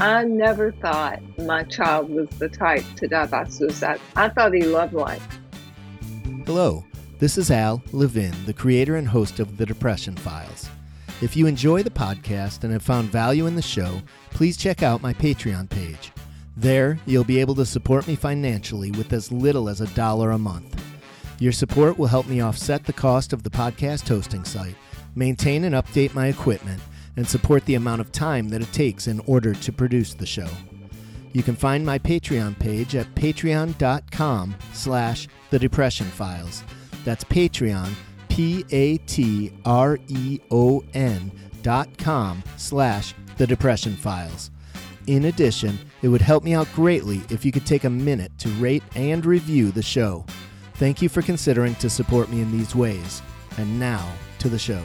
I mm-hmm. never thought my child was the type to die by suicide. I thought he loved life. Hello, this is Al Levin, the creator and host of The Depression Files. If you enjoy the podcast and have found value in the show, please check out my Patreon page. There, you'll be able to support me financially with as little as a dollar a month. Your support will help me offset the cost of the podcast hosting site, maintain and update my equipment, and support the amount of time that it takes in order to produce the show. You can find my Patreon page at patreon.com slash the depression files. That's Patreon, P-A-T-R-E-O-N dot com slash the depression files. In addition, it would help me out greatly if you could take a minute to rate and review the show. Thank you for considering to support me in these ways. And now to the show.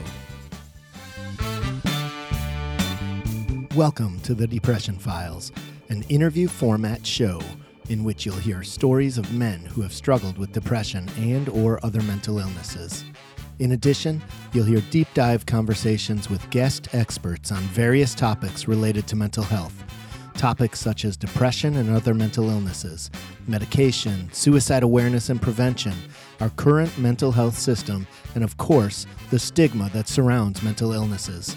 Welcome to the Depression Files, an interview format show in which you'll hear stories of men who have struggled with depression and or other mental illnesses. In addition, you'll hear deep dive conversations with guest experts on various topics related to mental health. Topics such as depression and other mental illnesses, medication, suicide awareness and prevention, our current mental health system, and of course, the stigma that surrounds mental illnesses.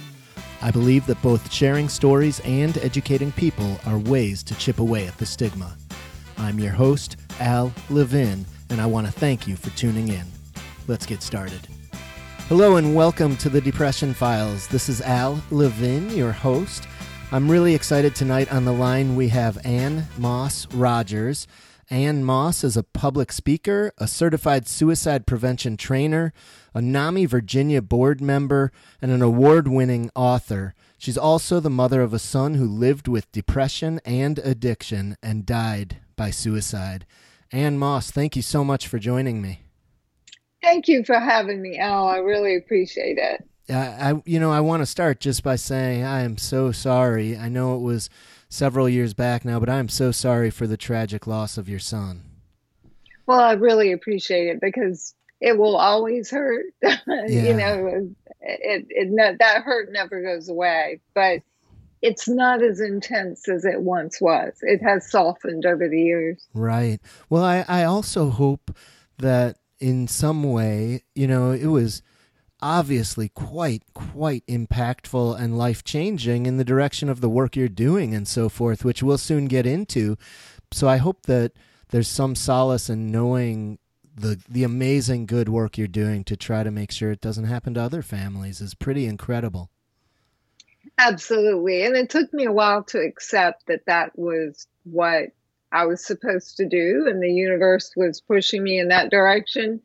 I believe that both sharing stories and educating people are ways to chip away at the stigma. I'm your host, Al Levin, and I want to thank you for tuning in. Let's get started. Hello and welcome to the Depression Files. This is Al Levin, your host. I'm really excited tonight. On the line, we have Anne Moss Rogers. Anne Moss is a public speaker, a certified suicide prevention trainer, a NAMI Virginia board member, and an award winning author. She's also the mother of a son who lived with depression and addiction and died by suicide. Anne Moss, thank you so much for joining me. Thank you for having me, Al. I really appreciate it. I, I you know, I want to start just by saying I am so sorry. I know it was several years back now, but I'm so sorry for the tragic loss of your son. Well, I really appreciate it because it will always hurt. Yeah. you know, it, it that hurt never goes away, but it's not as intense as it once was. It has softened over the years. Right. Well, I, I also hope that in some way, you know, it was obviously quite quite impactful and life changing in the direction of the work you're doing and so forth which we'll soon get into so i hope that there's some solace in knowing the the amazing good work you're doing to try to make sure it doesn't happen to other families is pretty incredible. Absolutely. And it took me a while to accept that that was what i was supposed to do and the universe was pushing me in that direction.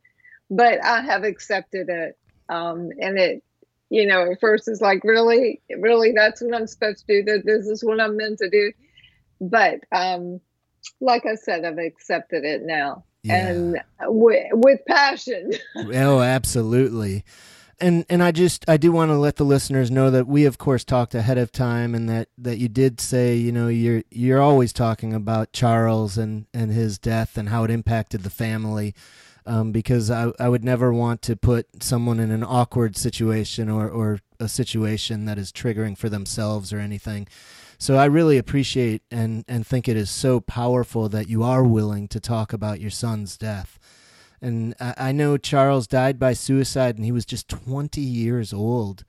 But i have accepted it. Um, and it, you know, at first it's like, really, really, that's what I'm supposed to do. That this is what I'm meant to do. But um, like I said, I've accepted it now, yeah. and w- with passion. oh, absolutely. And and I just I do want to let the listeners know that we of course talked ahead of time, and that that you did say you know you're you're always talking about Charles and and his death and how it impacted the family um, because I, I would never want to put someone in an awkward situation or, or a situation that is triggering for themselves or anything. So I really appreciate and, and think it is so powerful that you are willing to talk about your son's death. And I, I know Charles died by suicide and he was just 20 years old.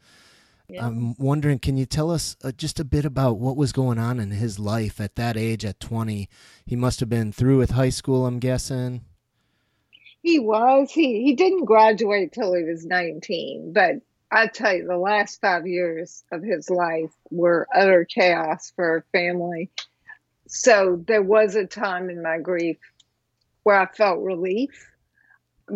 Yeah. I'm wondering, can you tell us uh, just a bit about what was going on in his life at that age, at 20? He must have been through with high school, I'm guessing. He was. He he didn't graduate till he was 19, but I tell you, the last five years of his life were utter chaos for our family. So there was a time in my grief where I felt relief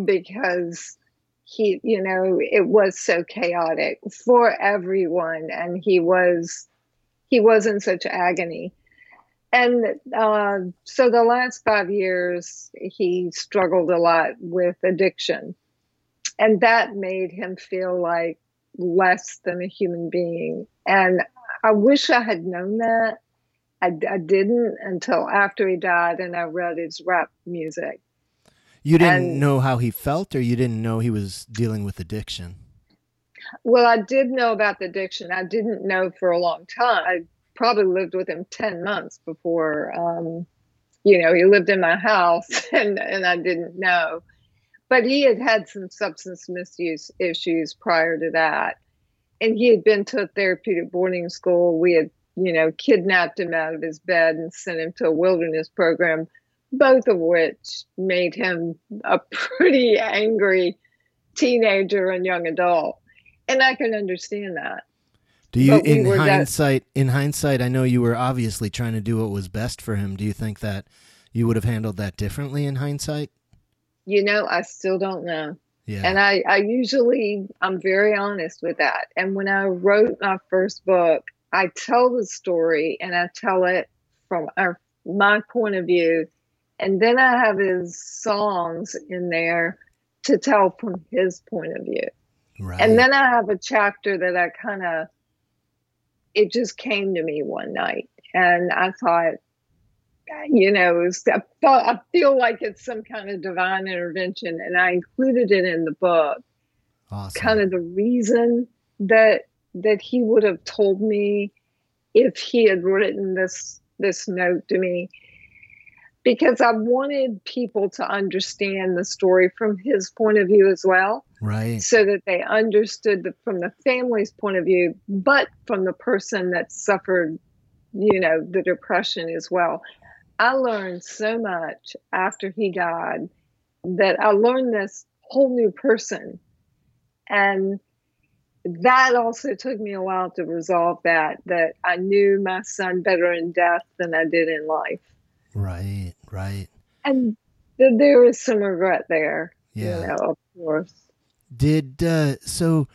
because he, you know, it was so chaotic for everyone, and he was he was in such agony and uh, so the last five years, he struggled a lot with addiction. And that made him feel like less than a human being. And I wish I had known that. I, I didn't until after he died and I read his rap music. You didn't and, know how he felt, or you didn't know he was dealing with addiction? Well, I did know about the addiction. I didn't know for a long time. I probably lived with him 10 months before, um, you know, he lived in my house and, and I didn't know. But he had had some substance misuse issues prior to that. And he had been to a therapeutic boarding school. We had, you know, kidnapped him out of his bed and sent him to a wilderness program, both of which made him a pretty angry teenager and young adult. And I can understand that. Do you, in hindsight, that, in hindsight, I know you were obviously trying to do what was best for him. Do you think that you would have handled that differently in hindsight? You know, I still don't know. Yeah. And I, I usually, I'm very honest with that. And when I wrote my first book, I tell the story and I tell it from our, my point of view. And then I have his songs in there to tell from his point of view. Right. And then I have a chapter that I kind of, it just came to me one night. And I thought, you know, I, feel like it's some kind of divine intervention. And I included it in the book. Awesome. Kind of the reason that that he would have told me if he had written this this note to me because I wanted people to understand the story from his point of view as well. Right. So that they understood the, from the family's point of view, but from the person that suffered, you know, the depression as well. I learned so much after he died that I learned this whole new person. And that also took me a while to resolve that, that I knew my son better in death than I did in life. Right, right. And th- there is some regret there. Yeah. You know, of course. Did uh so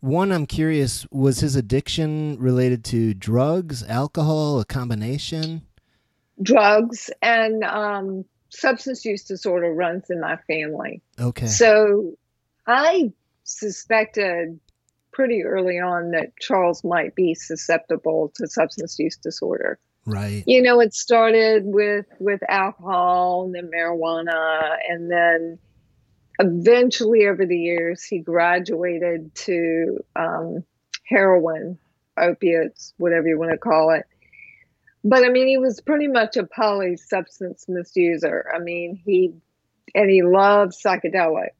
one I'm curious was his addiction related to drugs, alcohol, a combination? Drugs and um substance use disorder runs in my family. Okay. So I suspected pretty early on that Charles might be susceptible to substance use disorder. Right. You know, it started with with alcohol and then marijuana and then eventually over the years he graduated to um, heroin, opiates, whatever you want to call it. But I mean, he was pretty much a poly substance misuser. I mean, he and he loved psychedelics.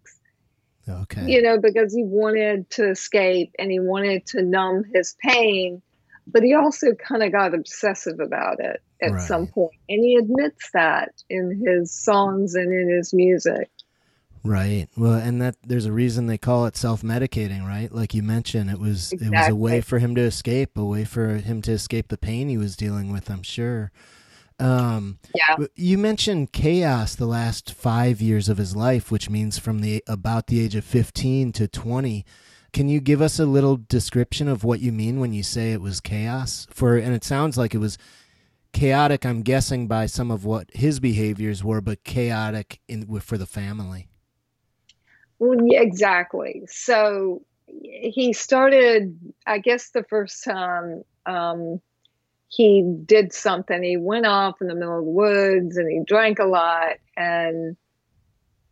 Okay. You know, because he wanted to escape and he wanted to numb his pain but he also kind of got obsessive about it at right. some point and he admits that in his songs and in his music right well and that there's a reason they call it self-medicating right like you mentioned it was exactly. it was a way for him to escape a way for him to escape the pain he was dealing with i'm sure um, yeah. You mentioned chaos the last five years of his life, which means from the about the age of fifteen to twenty. Can you give us a little description of what you mean when you say it was chaos? For and it sounds like it was chaotic. I'm guessing by some of what his behaviors were, but chaotic in for the family. Well, yeah, exactly. So he started. I guess the first time um, he did something, he went off in the middle of the woods and he drank a lot and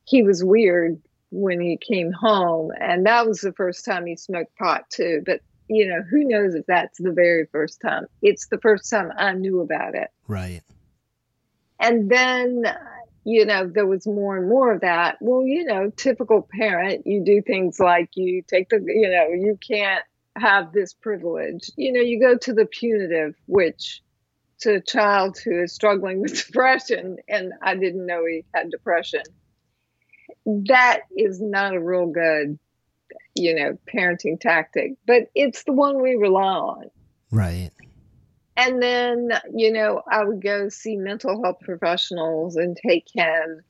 he was weird when he came home. And that was the first time he smoked pot too. But, you know, who knows if that's the very first time? It's the first time I knew about it. Right. And then, you know, there was more and more of that. Well, you know, typical parent, you do things like you take the, you know, you can't have this privilege. You know, you go to the punitive, which to a child who is struggling with depression, and I didn't know he had depression that is not a real good, you know, parenting tactic, but it's the one we rely on. Right. And then, you know, I would go see mental health professionals and take him.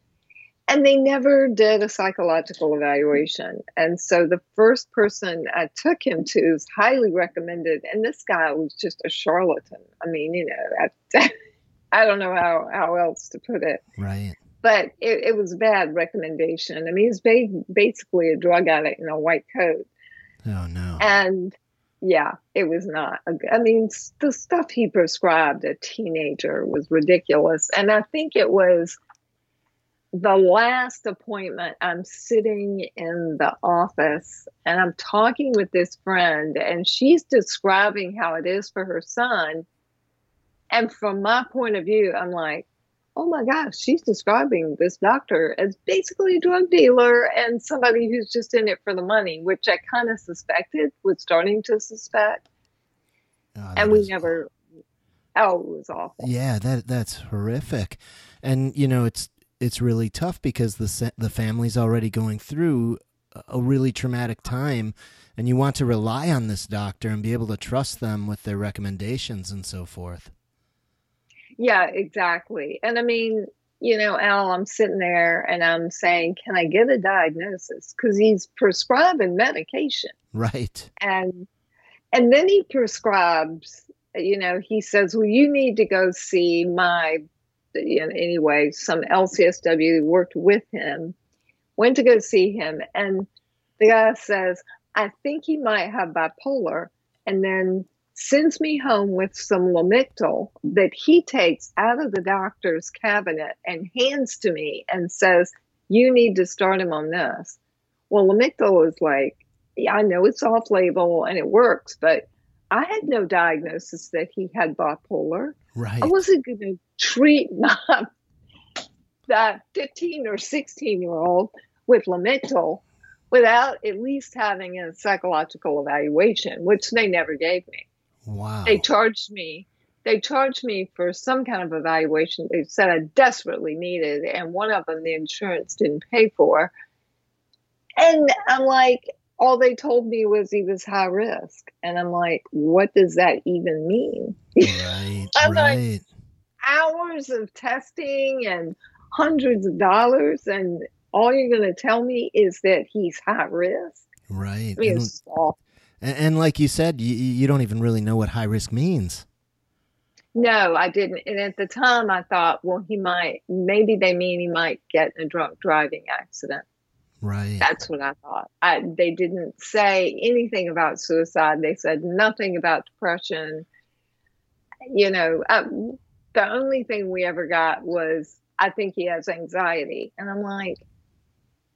And they never did a psychological evaluation. And so the first person I took him to is highly recommended. And this guy was just a charlatan. I mean, you know, I, I don't know how, how else to put it. Right but it, it, was a bad recommendation. I mean, he's ba- basically a drug addict in a white coat. Oh no! And yeah, it was not. I mean, the stuff he prescribed a teenager was ridiculous, and I think it was the last appointment. I'm sitting in the office and I'm talking with this friend, and she's describing how it is for her son And from my point of view, I'm like, oh my gosh, she's describing this doctor as basically a drug dealer and somebody who's just in it for the money, which I kind of suspected, was starting to suspect. Oh, and we never, oh, it was awful. Yeah, that that's horrific. And, you know, it's, it's really tough because the the family's already going through a really traumatic time and you want to rely on this doctor and be able to trust them with their recommendations and so forth. Yeah, exactly. And I mean, you know, Al, I'm sitting there and I'm saying, can I get a diagnosis? Because he's prescribing medication. Right. And and then he prescribes, you know, he says, well, you need to go see my, you know, anyway, some LCSW worked with him, went to go see him. And the guy says, I think he might have bipolar. And then sends me home with some Lamictal that he takes out of the doctor's cabinet and hands to me and says, You need to start him on this. Well, Lamictal is like, yeah, I know it's off label and it works, but I had no diagnosis that he had bipolar. Right. I wasn't going to treat my, that 15 or 16 year old with Lamictal without at least having a psychological evaluation, which they never gave me. Wow. They charged me. They charged me for some kind of evaluation they said I desperately needed, and one of them the insurance didn't pay for. And I'm like, all they told me was he was high risk. And I'm like, what does that even mean? Right. I'm right. like, hours of testing and hundreds of dollars, and all you're going to tell me is that he's high risk. Right. I mean, it's awful. And, and like you said, you, you don't even really know what high risk means. No, I didn't. And at the time, I thought, well, he might, maybe they mean he might get in a drunk driving accident. Right. That's what I thought. I, they didn't say anything about suicide. They said nothing about depression. You know, um, the only thing we ever got was, I think he has anxiety. And I'm like,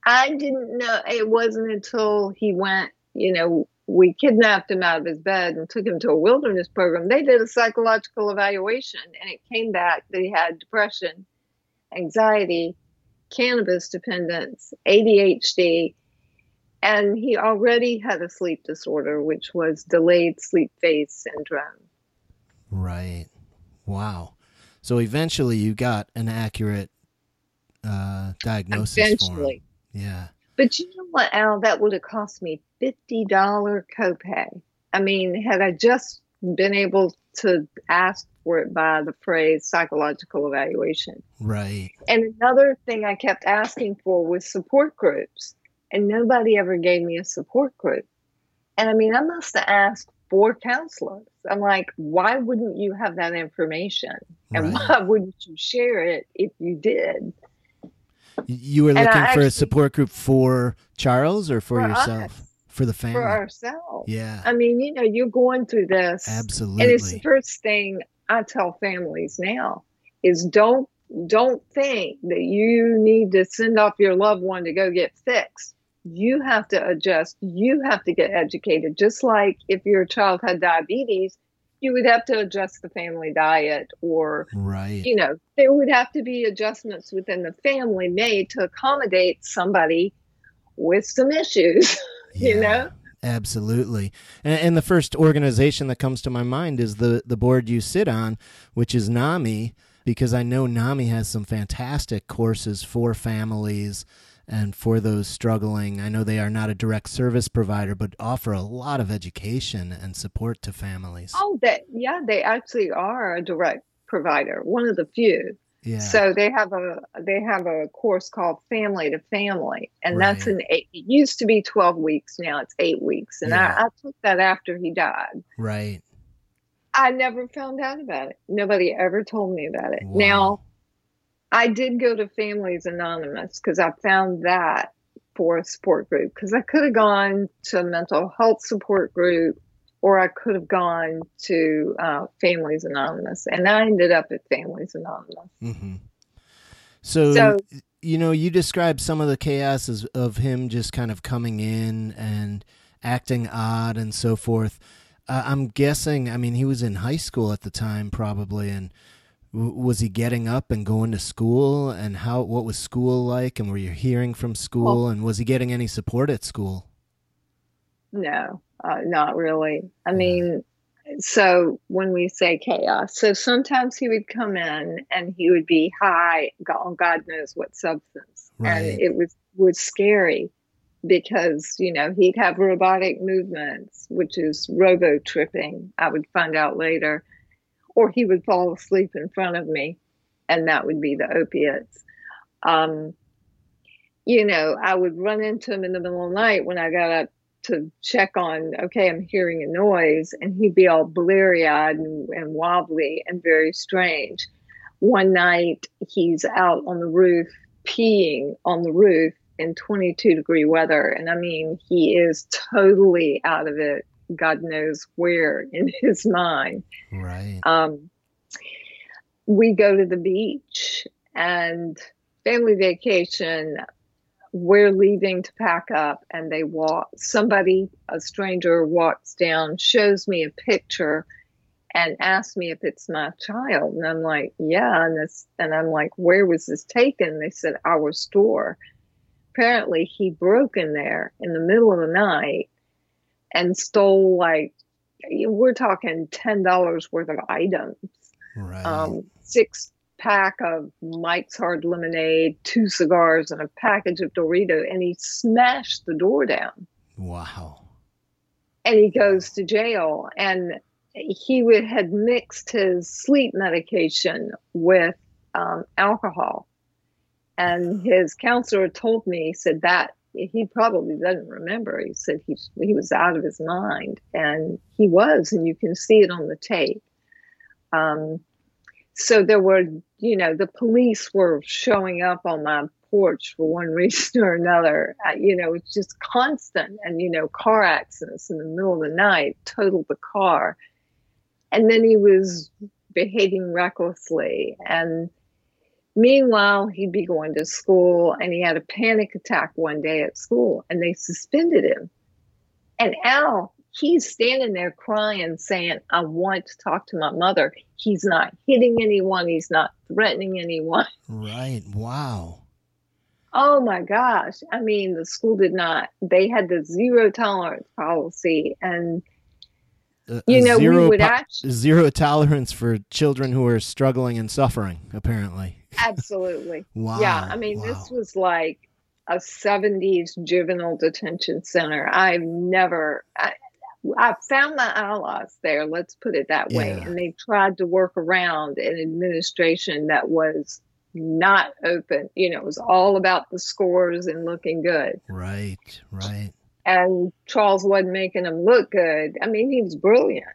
I didn't know. It wasn't until he went, you know, we kidnapped him out of his bed and took him to a wilderness program. They did a psychological evaluation and it came back that he had depression, anxiety, cannabis dependence, ADHD, and he already had a sleep disorder, which was delayed sleep phase syndrome. Right. Wow. So eventually you got an accurate uh, diagnosis eventually. Yeah. But you know what, Al? That would have cost me $50 copay. I mean, had I just been able to ask for it by the phrase psychological evaluation. Right. And another thing I kept asking for was support groups, and nobody ever gave me a support group. And I mean, I must have asked four counselors. I'm like, why wouldn't you have that information? And right. why wouldn't you share it if you did? You were looking for actually, a support group for Charles or for, for yourself? Us, for the family. For ourselves. Yeah. I mean, you know, you're going through this. Absolutely. And it's the first thing I tell families now is don't don't think that you need to send off your loved one to go get fixed. You have to adjust. You have to get educated. Just like if your child had diabetes, you would have to adjust the family diet or right. you know there would have to be adjustments within the family made to accommodate somebody with some issues yeah, you know? absolutely. And, and, the first organization that comes to my mind is the the board you sit on which is nami because i know nami has some fantastic courses for families and for those struggling. I know they are not a direct service provider, but offer a lot of education and support to families. Oh, that yeah, they actually are a direct provider, one of the few. Yeah. So they have a they have a course called Family to Family, and right. that's an eight. It used to be twelve weeks, now it's eight weeks, and yeah. I, I took that after he died. Right. I never found out about it. Nobody ever told me about it. Wow. Now I did go to Families Anonymous because I found that for a support group because I could have gone to a mental health support group or I could have gone to uh, Families Anonymous, and I ended up at Families Anonymous. Mm-hmm. So, so, you know, you described some of the chaos of him just kind of coming in and acting odd and so forth. Uh, I'm guessing. I mean, he was in high school at the time, probably, and w- was he getting up and going to school? And how? What was school like? And were you hearing from school? Well- and was he getting any support at school? No, uh, not really. I mean, so when we say chaos, so sometimes he would come in and he would be high on God knows what substance, Right. and it was was scary because you know he'd have robotic movements, which is robo tripping. I would find out later, or he would fall asleep in front of me, and that would be the opiates. Um, you know, I would run into him in the middle of the night when I got up to check on, okay, I'm hearing a noise, and he'd be all bleary eyed and, and wobbly and very strange. One night, he's out on the roof peeing on the roof in 22 degree weather. And I mean, he is totally out of it, God knows where in his mind. Right. Um, we go to the beach and family vacation. We're leaving to pack up, and they walk. Somebody, a stranger, walks down, shows me a picture, and asks me if it's my child. And I'm like, yeah. And this, and I'm like, where was this taken? They said our store. Apparently, he broke in there in the middle of the night and stole like we're talking ten dollars worth of items right. um, six pack of Mike's Hard Lemonade, two cigars, and a package of Dorito, and he smashed the door down. wow. And he goes to jail, and he would, had mixed his sleep medication with um, alcohol. And his counselor told me, he said that he probably doesn't remember. He said he he was out of his mind, and he was, and you can see it on the tape. Um, so there were, you know, the police were showing up on my porch for one reason or another. You know, it's just constant, and you know, car accidents in the middle of the night totaled the car, and then he was behaving recklessly and. Meanwhile, he'd be going to school and he had a panic attack one day at school and they suspended him. And Al, he's standing there crying, saying, I want to talk to my mother. He's not hitting anyone, he's not threatening anyone. Right. Wow. Oh my gosh. I mean, the school did not, they had the zero tolerance policy. And, A- you know, we zero po- actually, zero tolerance for children who are struggling and suffering. Apparently. absolutely. Wow. Yeah, I mean, wow. this was like a 70s juvenile detention center. I've never, I, I found my allies there, let's put it that way. Yeah. And they tried to work around an administration that was not open. You know, it was all about the scores and looking good. Right. Right. And Charles wasn't making him look good. I mean, he was brilliant,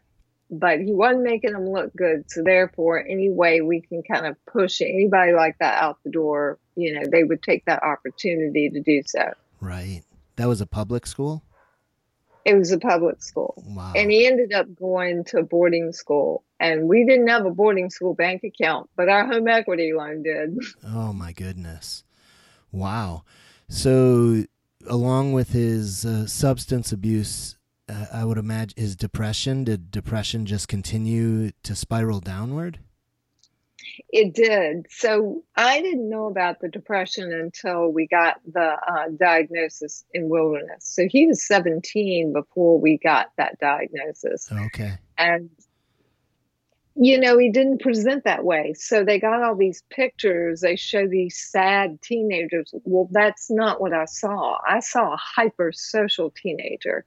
but he wasn't making him look good. So therefore, any way we can kind of push anybody like that out the door, you know, they would take that opportunity to do so. Right. That was a public school. It was a public school. Wow. And he ended up going to boarding school. And we didn't have a boarding school bank account, but our home equity loan did. Oh my goodness. Wow. So along with his uh, substance abuse, uh, I would imagine his depression, did depression just continue to spiral downward? It did. So I didn't know about the depression until we got the uh, diagnosis in wilderness. So he was 17 before we got that diagnosis. Okay. And, you know, he didn't present that way. So they got all these pictures. They show these sad teenagers. Well, that's not what I saw. I saw a hyper social teenager.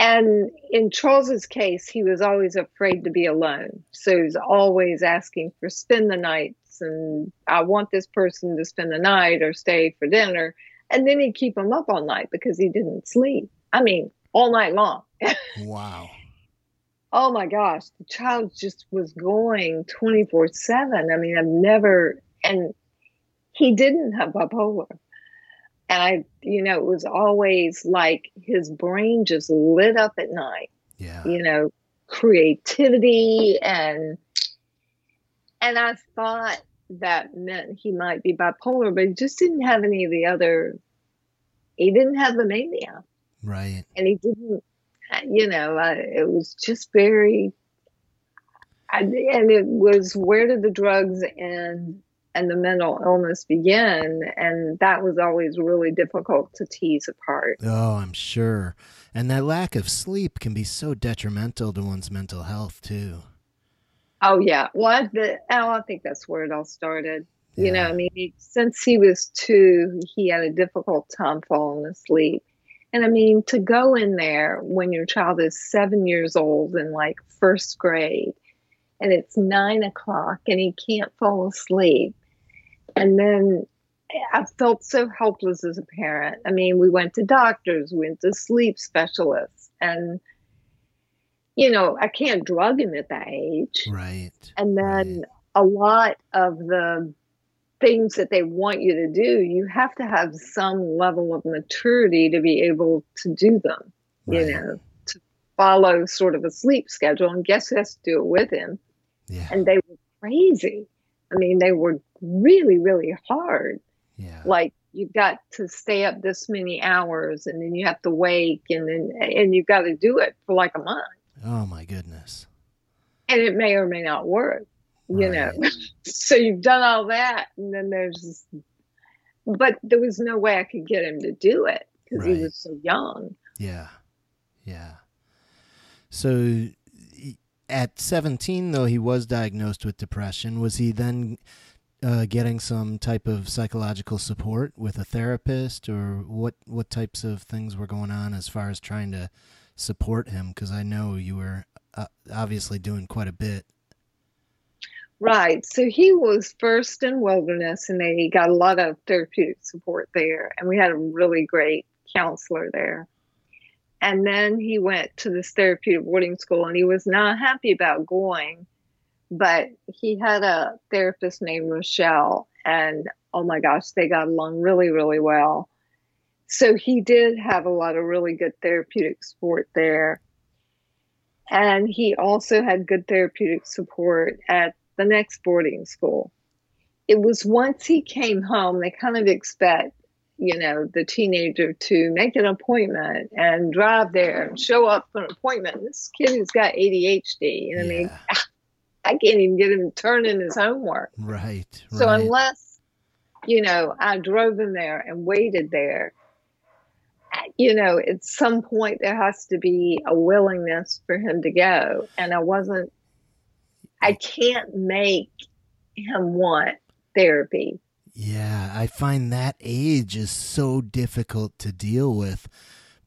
And in Charles's case, he was always afraid to be alone. So he's always asking for spend the nights and I want this person to spend the night or stay for dinner. And then he'd keep him up all night because he didn't sleep. I mean, all night long. Wow. Oh my gosh, the child just was going 24 7. I mean, I've never, and he didn't have bipolar. And I, you know, it was always like his brain just lit up at night, Yeah. you know, creativity and, and I thought that meant he might be bipolar, but he just didn't have any of the other, he didn't have the mania Right. and he didn't you know, I, it was just very, I, and it was where did the drugs and and the mental illness begin? And that was always really difficult to tease apart. Oh, I'm sure. And that lack of sleep can be so detrimental to one's mental health, too. Oh, yeah. Well, the, oh, I think that's where it all started. Yeah. You know, I mean, since he was two, he had a difficult time falling asleep. And I mean, to go in there when your child is seven years old in like first grade and it's nine o'clock and he can't fall asleep. And then I felt so helpless as a parent. I mean, we went to doctors, we went to sleep specialists, and you know, I can't drug him at that age. Right. And then right. a lot of the things that they want you to do, you have to have some level of maturity to be able to do them, right. you know, to follow sort of a sleep schedule. And guess who has to do it with him? Yeah. And they were crazy. I mean, they were really, really hard. Yeah. Like you've got to stay up this many hours and then you have to wake and then and you've got to do it for like a month. Oh my goodness. And it may or may not work you right. know. so you've done all that, and then there's, but there was no way I could get him to do it because right. he was so young. Yeah, yeah. So at 17, though, he was diagnosed with depression. Was he then uh, getting some type of psychological support with a therapist, or what? What types of things were going on as far as trying to support him? Because I know you were uh, obviously doing quite a bit Right. So he was first in wilderness and they got a lot of therapeutic support there. And we had a really great counselor there. And then he went to this therapeutic boarding school and he was not happy about going, but he had a therapist named Rochelle. And oh my gosh, they got along really, really well. So he did have a lot of really good therapeutic support there. And he also had good therapeutic support at the next boarding school. It was once he came home, they kind of expect, you know, the teenager to make an appointment and drive there and show up for an appointment. This kid who's got ADHD. And. I mean, I can't even get him to turn in his homework. Right. So right. unless, you know, I drove him there and waited there, you know, at some point there has to be a willingness for him to go. And I wasn't I can't make him want therapy. Yeah, I find that age is so difficult to deal with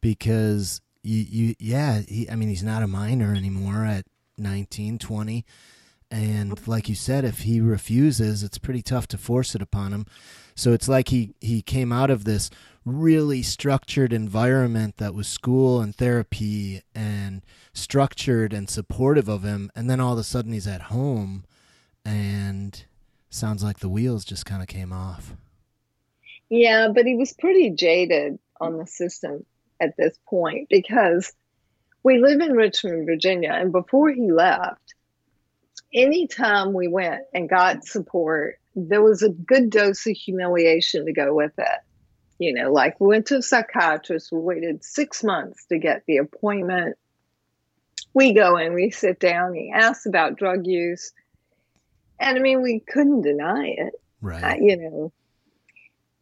because you, you yeah, he, I mean, he's not a minor anymore at 19, 20. And like you said, if he refuses, it's pretty tough to force it upon him. So it's like he, he came out of this really structured environment that was school and therapy and structured and supportive of him and then all of a sudden he's at home and sounds like the wheels just kind of came off. Yeah but he was pretty jaded on the system at this point because we live in richmond virginia and before he left anytime we went and got support there was a good dose of humiliation to go with it you know, like we went to a psychiatrist, we waited six months to get the appointment. We go in, we sit down, he asks about drug use. And I mean, we couldn't deny it. Right. Uh, you know.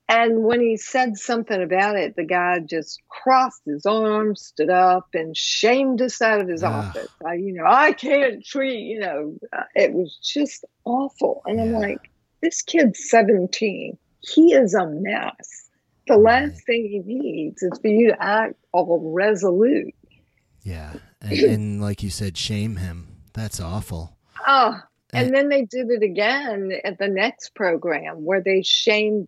And when he said something about it, the guy just crossed his arms, stood up, and shamed us out of his office. I, you know, I can't treat, you know, uh, it was just awful. And yeah. I'm like, this kid's 17. He is a mess the last thing he needs is for you to act all resolute. Yeah. And, and like you said, shame him. That's awful. Oh, and, and then they did it again at the next program where they shamed.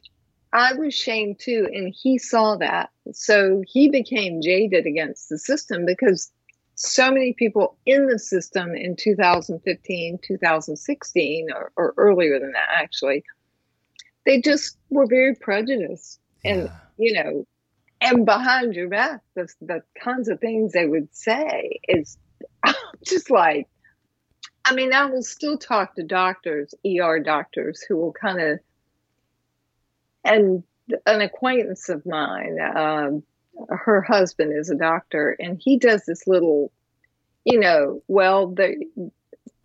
I was shamed too, and he saw that. So he became jaded against the system because so many people in the system in 2015, 2016, or, or earlier than that, actually, they just were very prejudiced and yeah. you know and behind your back the, the kinds of things they would say is just like i mean i will still talk to doctors er doctors who will kind of and an acquaintance of mine um, her husband is a doctor, and he does this little, you know, well, the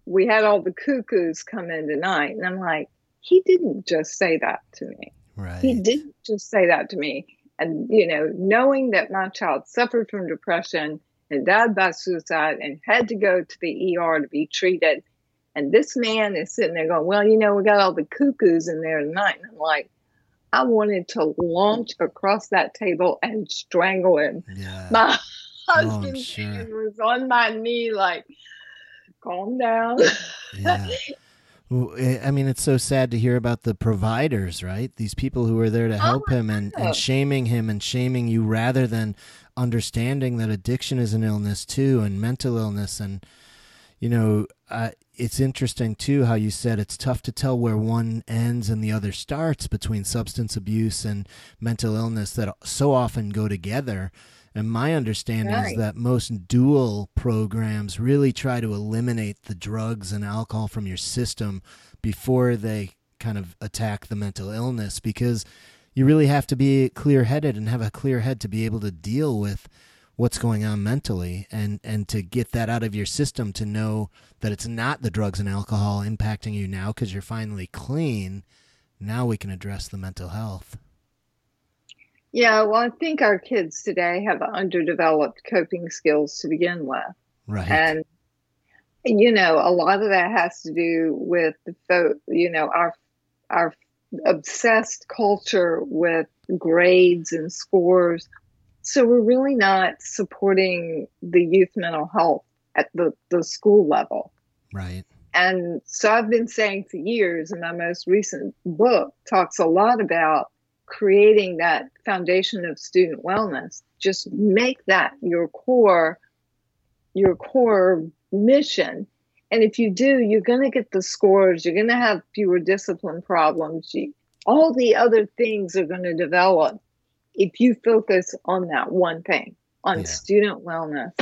we had all the cuckoos come in tonight, and I'm like, he didn't just say that to me. Right. He didn't just say that to me. And, you know, knowing that my child suffered from depression and died by suicide and had to go to the ER to be treated. And this man is sitting there going, Well, you know, we got all the cuckoos in there tonight. And I'm like, I wanted to launch across that table and strangle him. Yeah. My Oh, husband sure. was on my knee, like, calm down. Yeah. Eh, I mean, it's so sad to hear about the providers, right? These people who are there to help him and, and shaming him and shaming you rather than understanding that addiction is an illness too and mental illness. And, you know, uh, it's interesting too how you said it's tough to tell where one ends and the other starts between substance abuse and mental illness that so often go together. And my understanding is that most dual programs really try to eliminate the drugs and alcohol from your system before they kind of attack the mental illness because you really have to be clear headed and have a clear head to be able to deal with what's going on mentally and and to get that out of your system to know that it's not the drugs and alcohol impacting you now because you're finally clean. Now we can address the mental health Yeah, well, I think our kids today have underdeveloped coping skills to begin with. right And, you know, a lot of that has to do with the, fo- you know, our, our obsessed culture with grades and scores. So we're really not supporting the youth mental health at the, the school level. right And so I've been saying for years, and my most recent book talks a lot about creating that foundation of student wellness. Just make that your core, your core mission. And if you do, you're going to get the scores. You're going to have fewer discipline problems. You, all the other things are going to develop if you focus on that one thing, on Yeah. student wellness.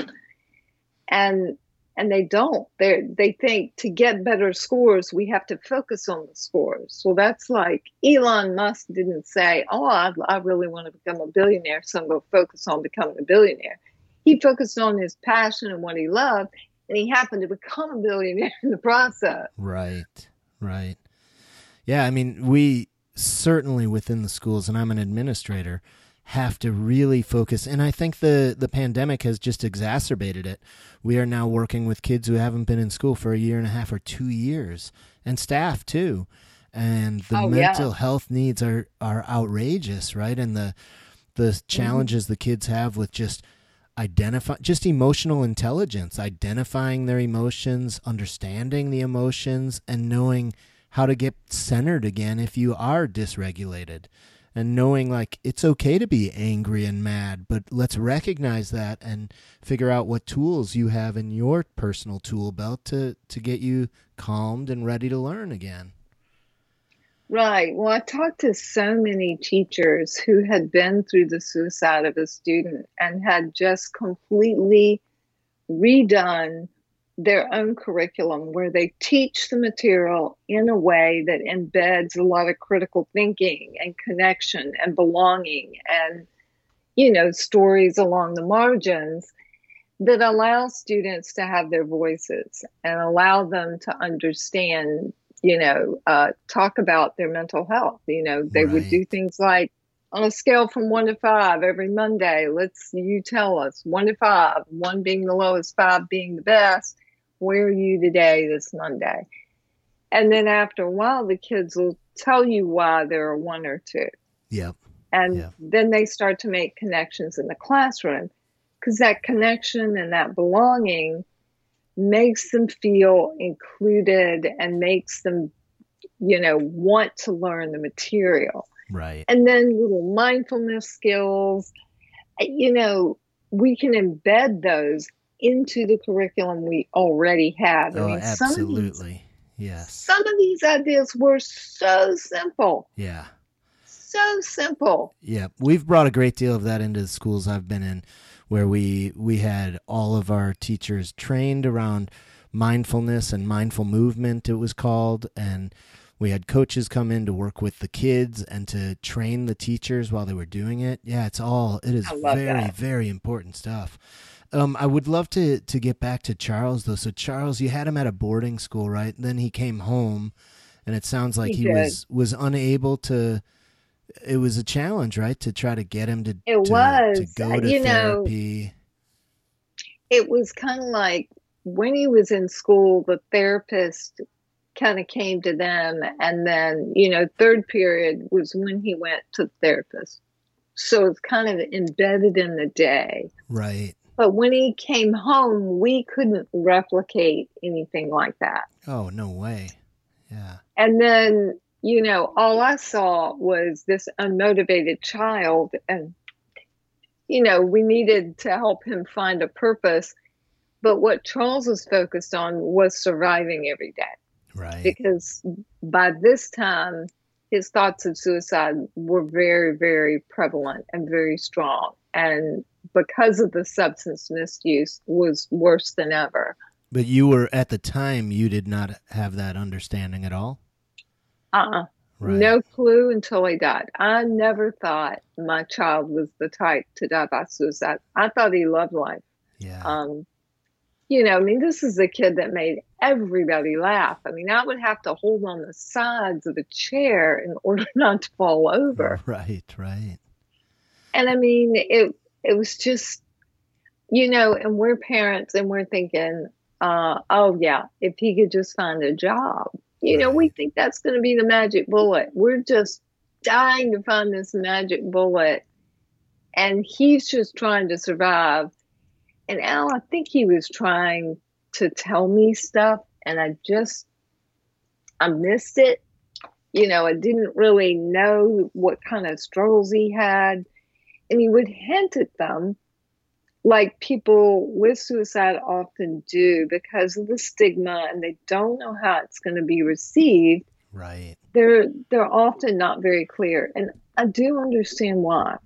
And and they don't. They they think to get better scores, we have to focus on the scores. Well, that's like Elon Musk didn't say, "Oh, I, I really want to become a billionaire, so I'm going to focus on becoming a billionaire." He focused on his passion and what he loved, and he happened to become a billionaire in the process. Right, right. Yeah, I mean, we certainly within the schools, and I'm an administrator, have to really focus. And I think the the pandemic has just exacerbated it. We are now working with kids who haven't been in school for a year and a half or two years, and staff too. And the Oh, yeah. mental health needs are are outrageous, right? And the the mm-hmm. challenges the kids have with just identify just emotional intelligence identifying their emotions understanding the emotions and knowing how to get centered again if you are dysregulated and knowing like it's okay to be angry and mad but let's recognize that and figure out what tools you have in your personal tool belt to to get you calmed and ready to learn again Right. Well, I talked to so many teachers who had been through the suicide of a student and had just completely redone their own curriculum where they teach the material in a way that embeds a lot of critical thinking and connection and belonging and, you know, stories along the margins that allow students to have their voices and allow them to understand you know, uh, talk about their mental health. You know, they would do things like on a scale from one to five every Monday, let's you tell us one to five, one being the lowest, five being the best. Where are you today this Monday? And then after a while, the kids will tell you why they're a one or two. yep And Yeah. then they start to make connections in the classroom because that connection and that belonging makes them feel included and makes them, you know, want to learn the material. right And then little mindfulness skills, you know, we can embed those into the curriculum we already have. oh some of these, absolutely yes some of these ideas were so simple, yeah so simple. Yeah, we've brought a great deal of that into the schools I've been in, where we we had all of our teachers trained around mindfulness and mindful movement. It was called, and we had coaches come in to work with the kids and to train the teachers while they were doing it. Yeah, it's all it is very that. very important stuff. Um, I would love to to get back to Charles though. So Charles, you had him at a boarding school, right? And then he came home, and it sounds like he, He was was unable to. It was a challenge, right, to try to get him to It to, was. to go to You know, therapy. it was kind of like when he was in school, the therapist kind of came to them, and then you know, third period was when he went to the therapist. So it's kind of embedded in the day. Right. But when he came home, we couldn't replicate anything like that. Oh no way. Yeah. And then, you know, all I saw was this unmotivated child. And, you know, we needed to help him find a purpose. But what Charles was focused on was surviving every day Right. because by this time, his thoughts of suicide were very, very prevalent and very strong. And because of the substance misuse was worse than ever. But you were at the time you did not have that understanding at all. Uh-uh. Right. No clue until he died. I never thought my child was the type to die by suicide. I thought he loved life. Yeah. Um, you know, I mean, this is a kid that made everybody laugh. I mean, I would have to hold on the sides of a chair in order not to fall over. Right. Right. And I mean, it it was just, you know, and we're parents and we're thinking, uh, oh yeah, if he could just find a job, you know, we think that's going to be the magic bullet. We're just dying to find this magic bullet, and he's just trying to survive. And Al, I think he was trying to tell me stuff, and I just, I missed it. You know, I didn't really know what kind of struggles he had and he would hint at them like people with suicide often do because of the stigma and they don't know how it's going to be received Right. they're they're often not very clear and i do understand why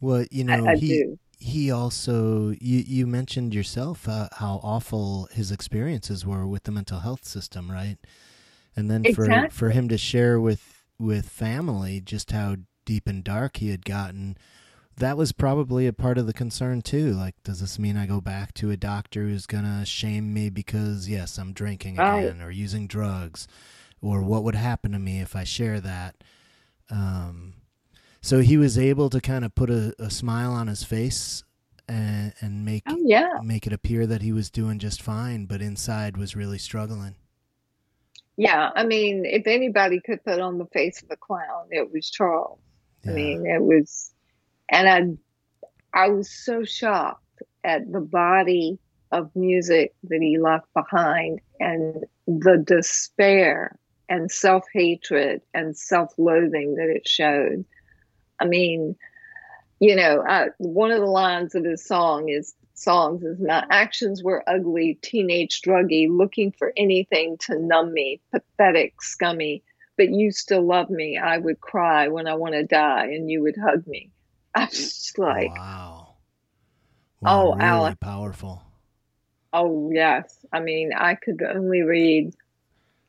Well, you know, I, I he do he also you you mentioned yourself uh, how awful his experiences were with the mental health system, right? And then for for him to share with with family just how deep and dark he had gotten, that was probably a part of the concern too. Like, does this mean I go back to a doctor who's gonna shame me because yes, I'm drinking again or using drugs, or what would happen to me if I share that? Um, so he was able to kind of put a, a smile on his face and and make oh yeah make it appear that he was doing just fine, but inside was really struggling. yeah i mean if anybody could put on the face of a clown it was charles I mean, it was, and I, I was so shocked at the body of music that he left behind and the despair and self hatred and self loathing that it showed. I mean, you know, uh, one of the lines of his song is songs is my actions were ugly, teenage druggy, looking for anything to numb me, pathetic, scummy but you still love me. I would cry when I want to die, and you would hug me. I was just like, wow. Oh, really powerful. oh yes. I mean, I could only read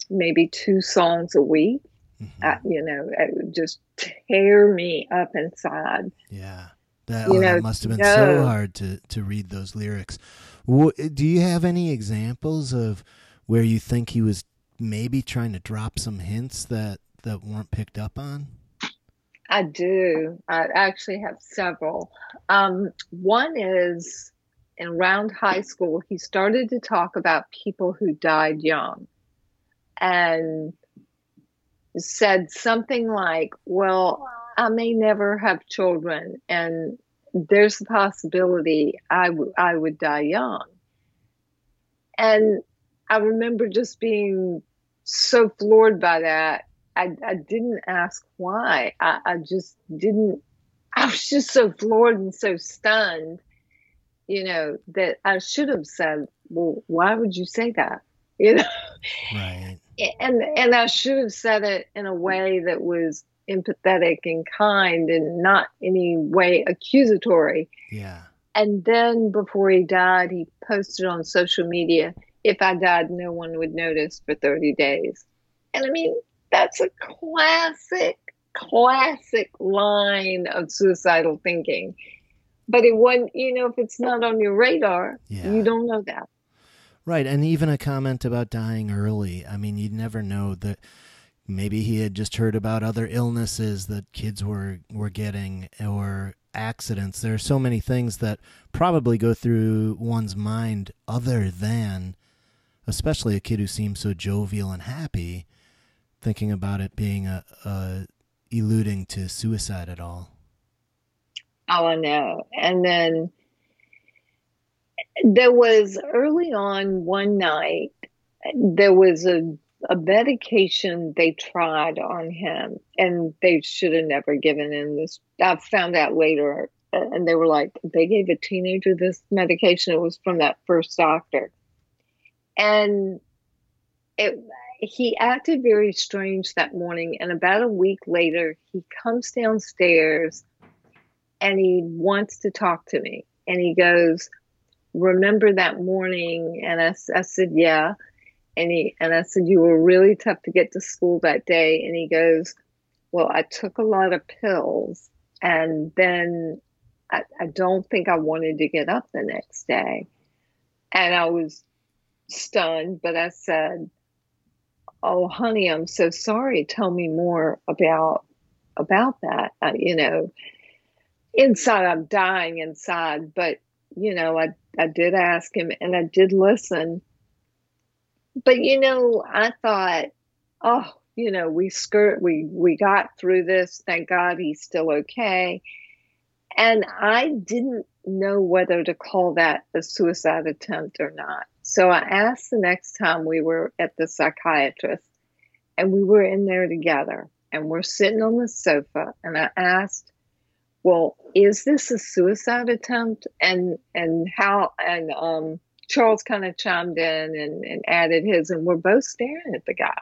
maybe two songs a week. Mhm. Uh, you know, it would just tear me up inside. Yeah. That, oh, that must have been so hard to, to read those lyrics. Do you have any examples of where you think he was maybe trying to drop some hints that, that weren't picked up on? I do. I actually have several. Um, one is in around high school, he started to talk about people who died young and said something like, Well, I may never have children, and there's the possibility I, w- I would die young. And I remember just being so floored by that. I, I didn't ask why. I, I just didn't. I was just so floored and so stunned, you know, that I should have said, "Well, why would you say that?" You know, Right. and and I should have said it in a way that was empathetic and kind and not any way accusatory. Yeah. And then before he died, he posted on social media, if I died, no one would notice for 30 days. And I mean, that's a classic, classic line of suicidal thinking. But it wasn't, you know, if it's not on your radar, yeah. you don't know that. Right. And even a comment about dying early. I mean, you'd never know that maybe he had just heard about other illnesses that kids were, were getting or accidents. There are so many things that probably go through one's mind other than, especially a kid who seems so jovial and happy, thinking about it being a, a eluding to suicide at all. Oh, I know. And then there was early on one night, there was a, a medication they tried on him, and they should have never given him this. I found out later, uh, and they were like, they gave a teenager this medication. It was from that first doctor. And it, he acted very strange that morning. And about a week later, he comes downstairs and he wants to talk to me. And he goes, remember that morning? And I, I said, yeah. And he, and I said, you were really tough to get to school that day. And he goes, well, I took a lot of pills and then I, I don't think I wanted to get up the next day. And I was stunned, but I said, oh honey i'm so sorry. Tell me more about about that. You know inside i'm dying inside but you know i i did ask him and i did listen. But you know i thought oh you know we skirt we we got through this. Thank god he's still okay. And i didn't know whether to call that a suicide attempt or not so I asked the next time we were at the psychiatrist, and we were in there together, and we're sitting on the sofa, and I asked, "Well, is this a suicide attempt?" And and how and um, Charles kind of chimed in and, and added his, and we're both staring at the guy.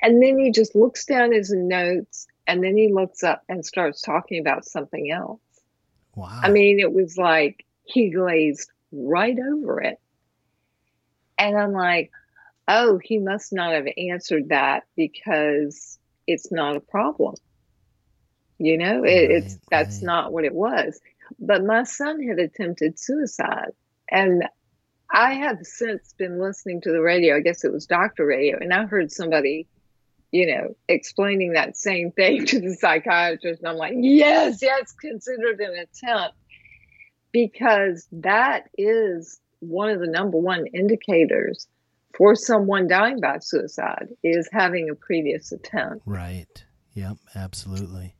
And then he just looks down his notes, and then he looks up and starts talking about something else. Wow! I mean, it was like he glazed right over it. And I'm like, oh, he must not have answered that because it's not a problem. You know, it, it's that's right. not what it was. But my son had attempted suicide. And I have since been listening to the radio. I guess it was doctor radio. And I heard somebody, you know, explaining that same thing to the psychiatrist. And I'm like, yes, yes, considered an attempt because that is one of the number one indicators for someone dying by suicide is having a previous attempt. Right. Yep, absolutely.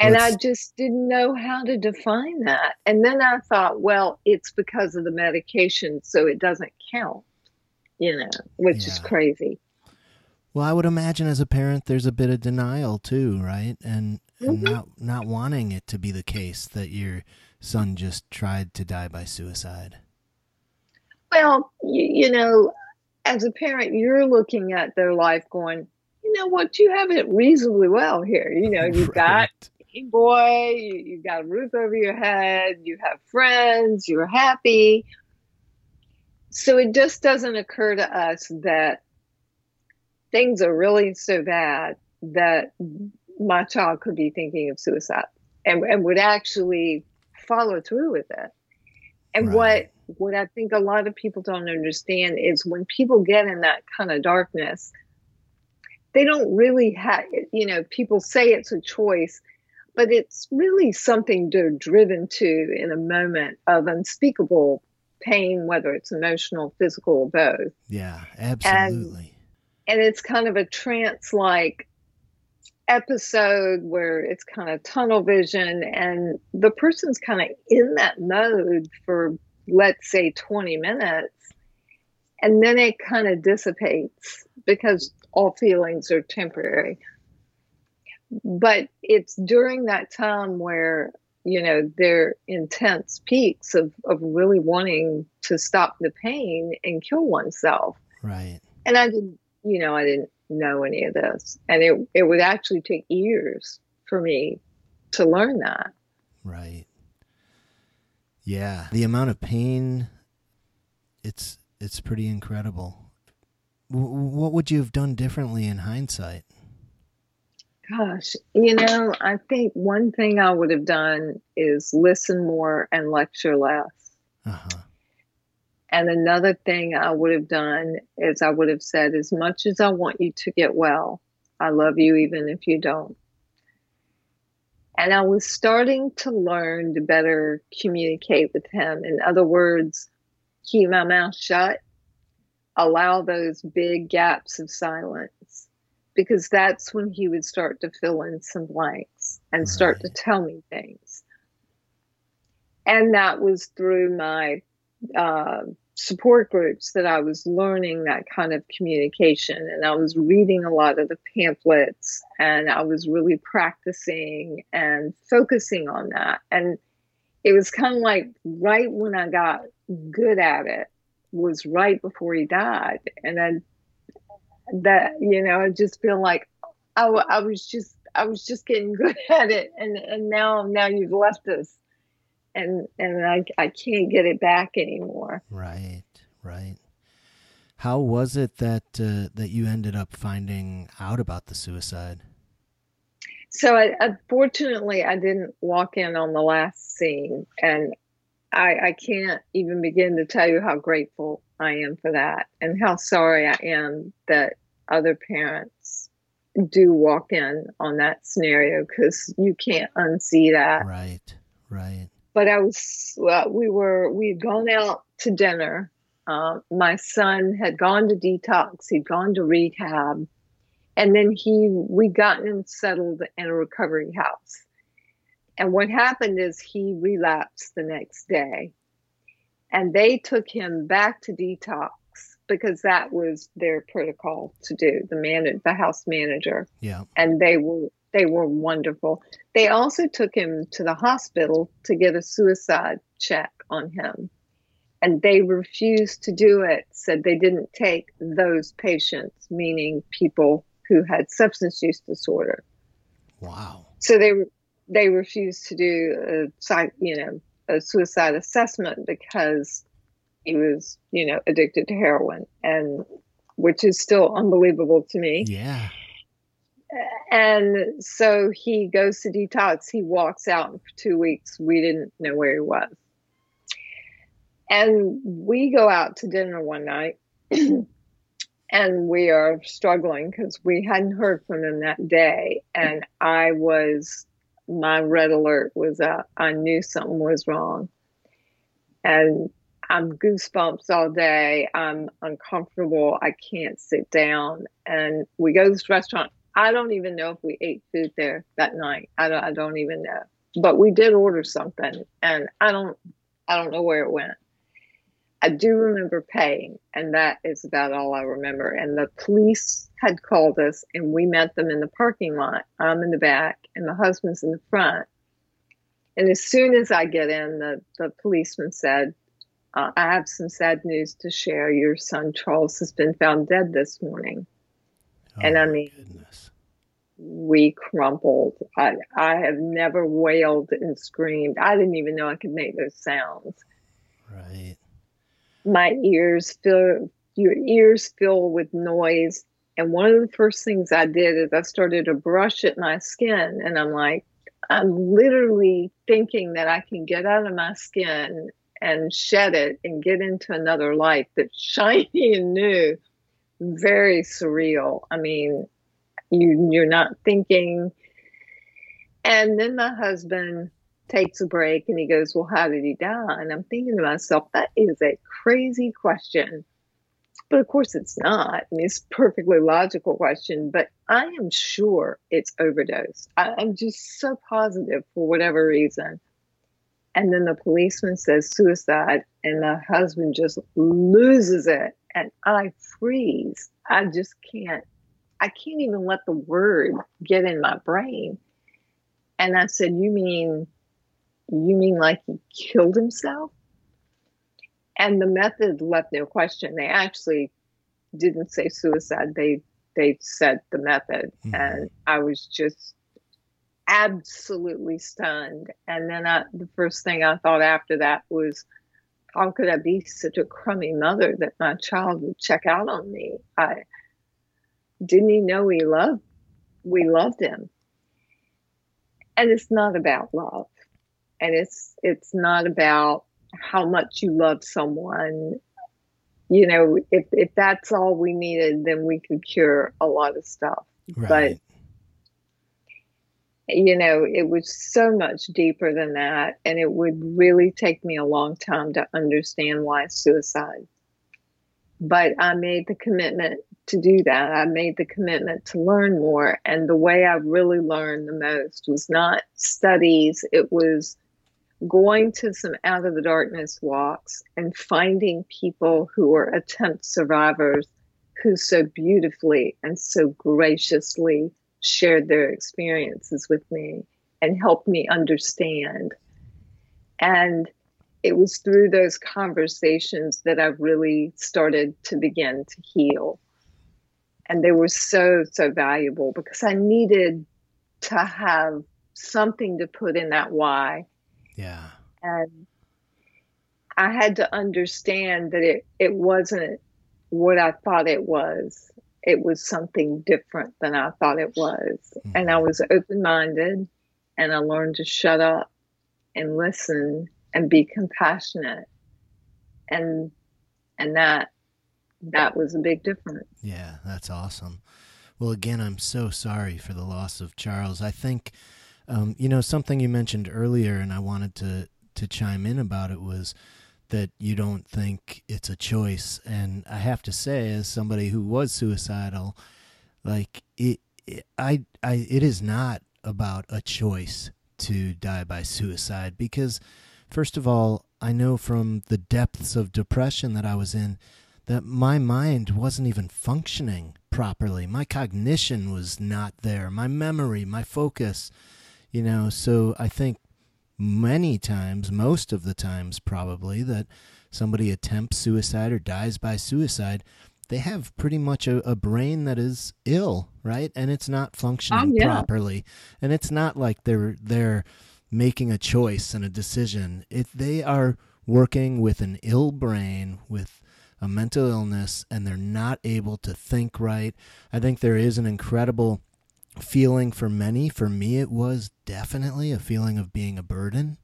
And I just didn't know how to define that. And then I thought, well, it's because of the medication, so it doesn't count, you know, which yeah. is crazy. Well, I would imagine as a parent, there's a bit of denial too, right? And, and mm-hmm. not not wanting it to be the case that your son just tried to die by suicide. Well, you, you know, as a parent, you're looking at their life going, you know what, you have it reasonably well here. You know, you've right. got a boy, you, you've got a roof over your head, you have friends, you're happy. So it just doesn't occur to us that things are really so bad that my child could be thinking of suicide and, and would actually follow through with it. And right. what what I think a lot of people don't understand is when people get in that kind of darkness, they don't really have you know, people say it's a choice, but it's really something they're driven to in a moment of unspeakable pain, whether it's emotional, physical, or both. Yeah, absolutely. And, and it's kind of a trance like episode where it's kind of tunnel vision and the person's kind of in that mode for let's say 20 minutes. And then it kind of dissipates because all feelings are temporary. But it's during that time where you know their intense peaks of, of really wanting to stop the pain and kill oneself. Right. And i didn't you know i didn't know any of this. And it, it would actually take years for me to learn that. Right. Yeah. The amount of pain, it's it's pretty incredible. W- what would you have done differently in hindsight? Gosh, you know, I think one thing I would have done is listen more and lecture less. Uh-huh. And another thing I would have done is I would have said, as much as I want you to get well, I love you even if you don't. And I was starting to learn to better communicate with him. In other words, keep my mouth shut, allow those big gaps of silence, because that's when he would start to fill in some blanks and right. start to tell me things. And that was through my uh, support groups that I was learning that kind of communication. And I was reading a lot of the pamphlets and I was really practicing and focusing on that. And it was kind of like right when I got good at it was right before he died. And then that, you know, I just feel like I, I was just, I was just getting good at it. And, and now, now you've left us and and I I can't get it back anymore. Right, right. How was it that uh, that you ended up finding out about the suicide? So, I, unfortunately, I didn't walk in on the last scene, and I, I can't even begin to tell you how grateful I am for that, and how sorry I am that other parents do walk in on that scenario because you can't unsee that. Right, right but I was, we were, we had gone out to dinner. Uh, my son had gone to detox, he'd gone to rehab, and then he, we got him settled in a recovery house. And what happened is he relapsed the next day. And they took him back to detox because that was their protocol to do, the man, the house manager. Yeah. And they were they were wonderful. They also took him to the hospital to get a suicide check on him. And they refused to do it, said they didn't take those patients, meaning people who had substance use disorder. Wow. So they they refused to do a you know a suicide assessment because he was you know addicted to heroin and which is still unbelievable to me. Yeah and so he goes to detox. He walks out for two weeks. We didn't know where he was. And we go out to dinner one night and we are struggling because we hadn't heard from him that day. And I was, my red alert was up. I knew something was wrong. And I'm goosebumps all day. I'm uncomfortable. I can't sit down. And we go to this restaurant I don't even know if we ate food there that night. I don't, I don't even know. But we did order something and I don't I don't know where it went. I do remember paying, and that is about all I remember. And the police had called us, and we met them in the parking lot. I'm in the back, and my husband's in the front. And as soon as I get in, the, the policeman said, uh, I have some sad news to share. Your son Charles has been found dead this morning. Oh, and I mean, goodness. we crumpled. I, I have never wailed and screamed. I didn't even know I could make those sounds. Right. My ears fill, your ears fill with noise. And one of the first things I did is I started to brush at my skin. And I'm like, I'm literally thinking that I can get out of my skin and shed it and get into another life that's shiny and new very surreal. I mean, you you're not thinking. And then my husband takes a break and he goes, Well, how did he die? And I'm thinking to myself, that is a crazy question. But of course it's not. I mean, it's a perfectly logical question, but I am sure it's overdose. I, I'm just so positive for whatever reason. And then the policeman says suicide, and my husband just loses it and I freeze. I just can't, I can't even let the word get in my brain. And I said, You mean, you mean like he killed himself? And the method left no question. They actually didn't say suicide. They they said the method. Mm-hmm. And I was just absolutely stunned. And then I, the first thing I thought after that was, how could I be such a crummy mother that my child would check out on me? I didn't he know we loved we loved him. And it's not about love. And it's it's not about how much you love someone. You know, if if that's all we needed, then we could cure a lot of stuff. Right. You know, it was so much deeper than that. And it would really take me a long time to understand why suicide. But I made the commitment to do that. I made the commitment to learn more. And the way I really learned the most was not studies, it was going to some out of the darkness walks and finding people who were attempt survivors who so beautifully and so graciously shared their experiences with me and helped me understand. And it was through those conversations that I really started to begin to heal. And they were so, so valuable because I needed to have something to put in that why. Yeah. And I had to understand that it, it wasn't what I thought it was it was something different than I thought it was. Mm-hmm. And I was open minded and I learned to shut up and listen and be compassionate. And and that that was a big difference. Yeah, that's awesome. Well, again, I'm so sorry for the loss of Charles. I think, um, you know, something you mentioned earlier, and I wanted to to chime in about it was that you don't think it's a choice. And I have to say, as somebody who was suicidal, like it, it I, I, it is not about a choice to die by suicide because, first of all, I know from the depths of depression that I was in that my mind wasn't even functioning properly. My cognition was not there, my memory, my focus, you know. So I think many times, most of the times probably, that somebody attempts suicide or dies by suicide, they have pretty much a, a brain that is ill, right? And it's not functioning oh, yeah. properly. And it's not like they're they're making a choice and a decision. If they are working with an ill brain, with a mental illness, and they're not able to think right. I think there is an incredible feeling for many. For me, it was definitely a feeling of being a burden.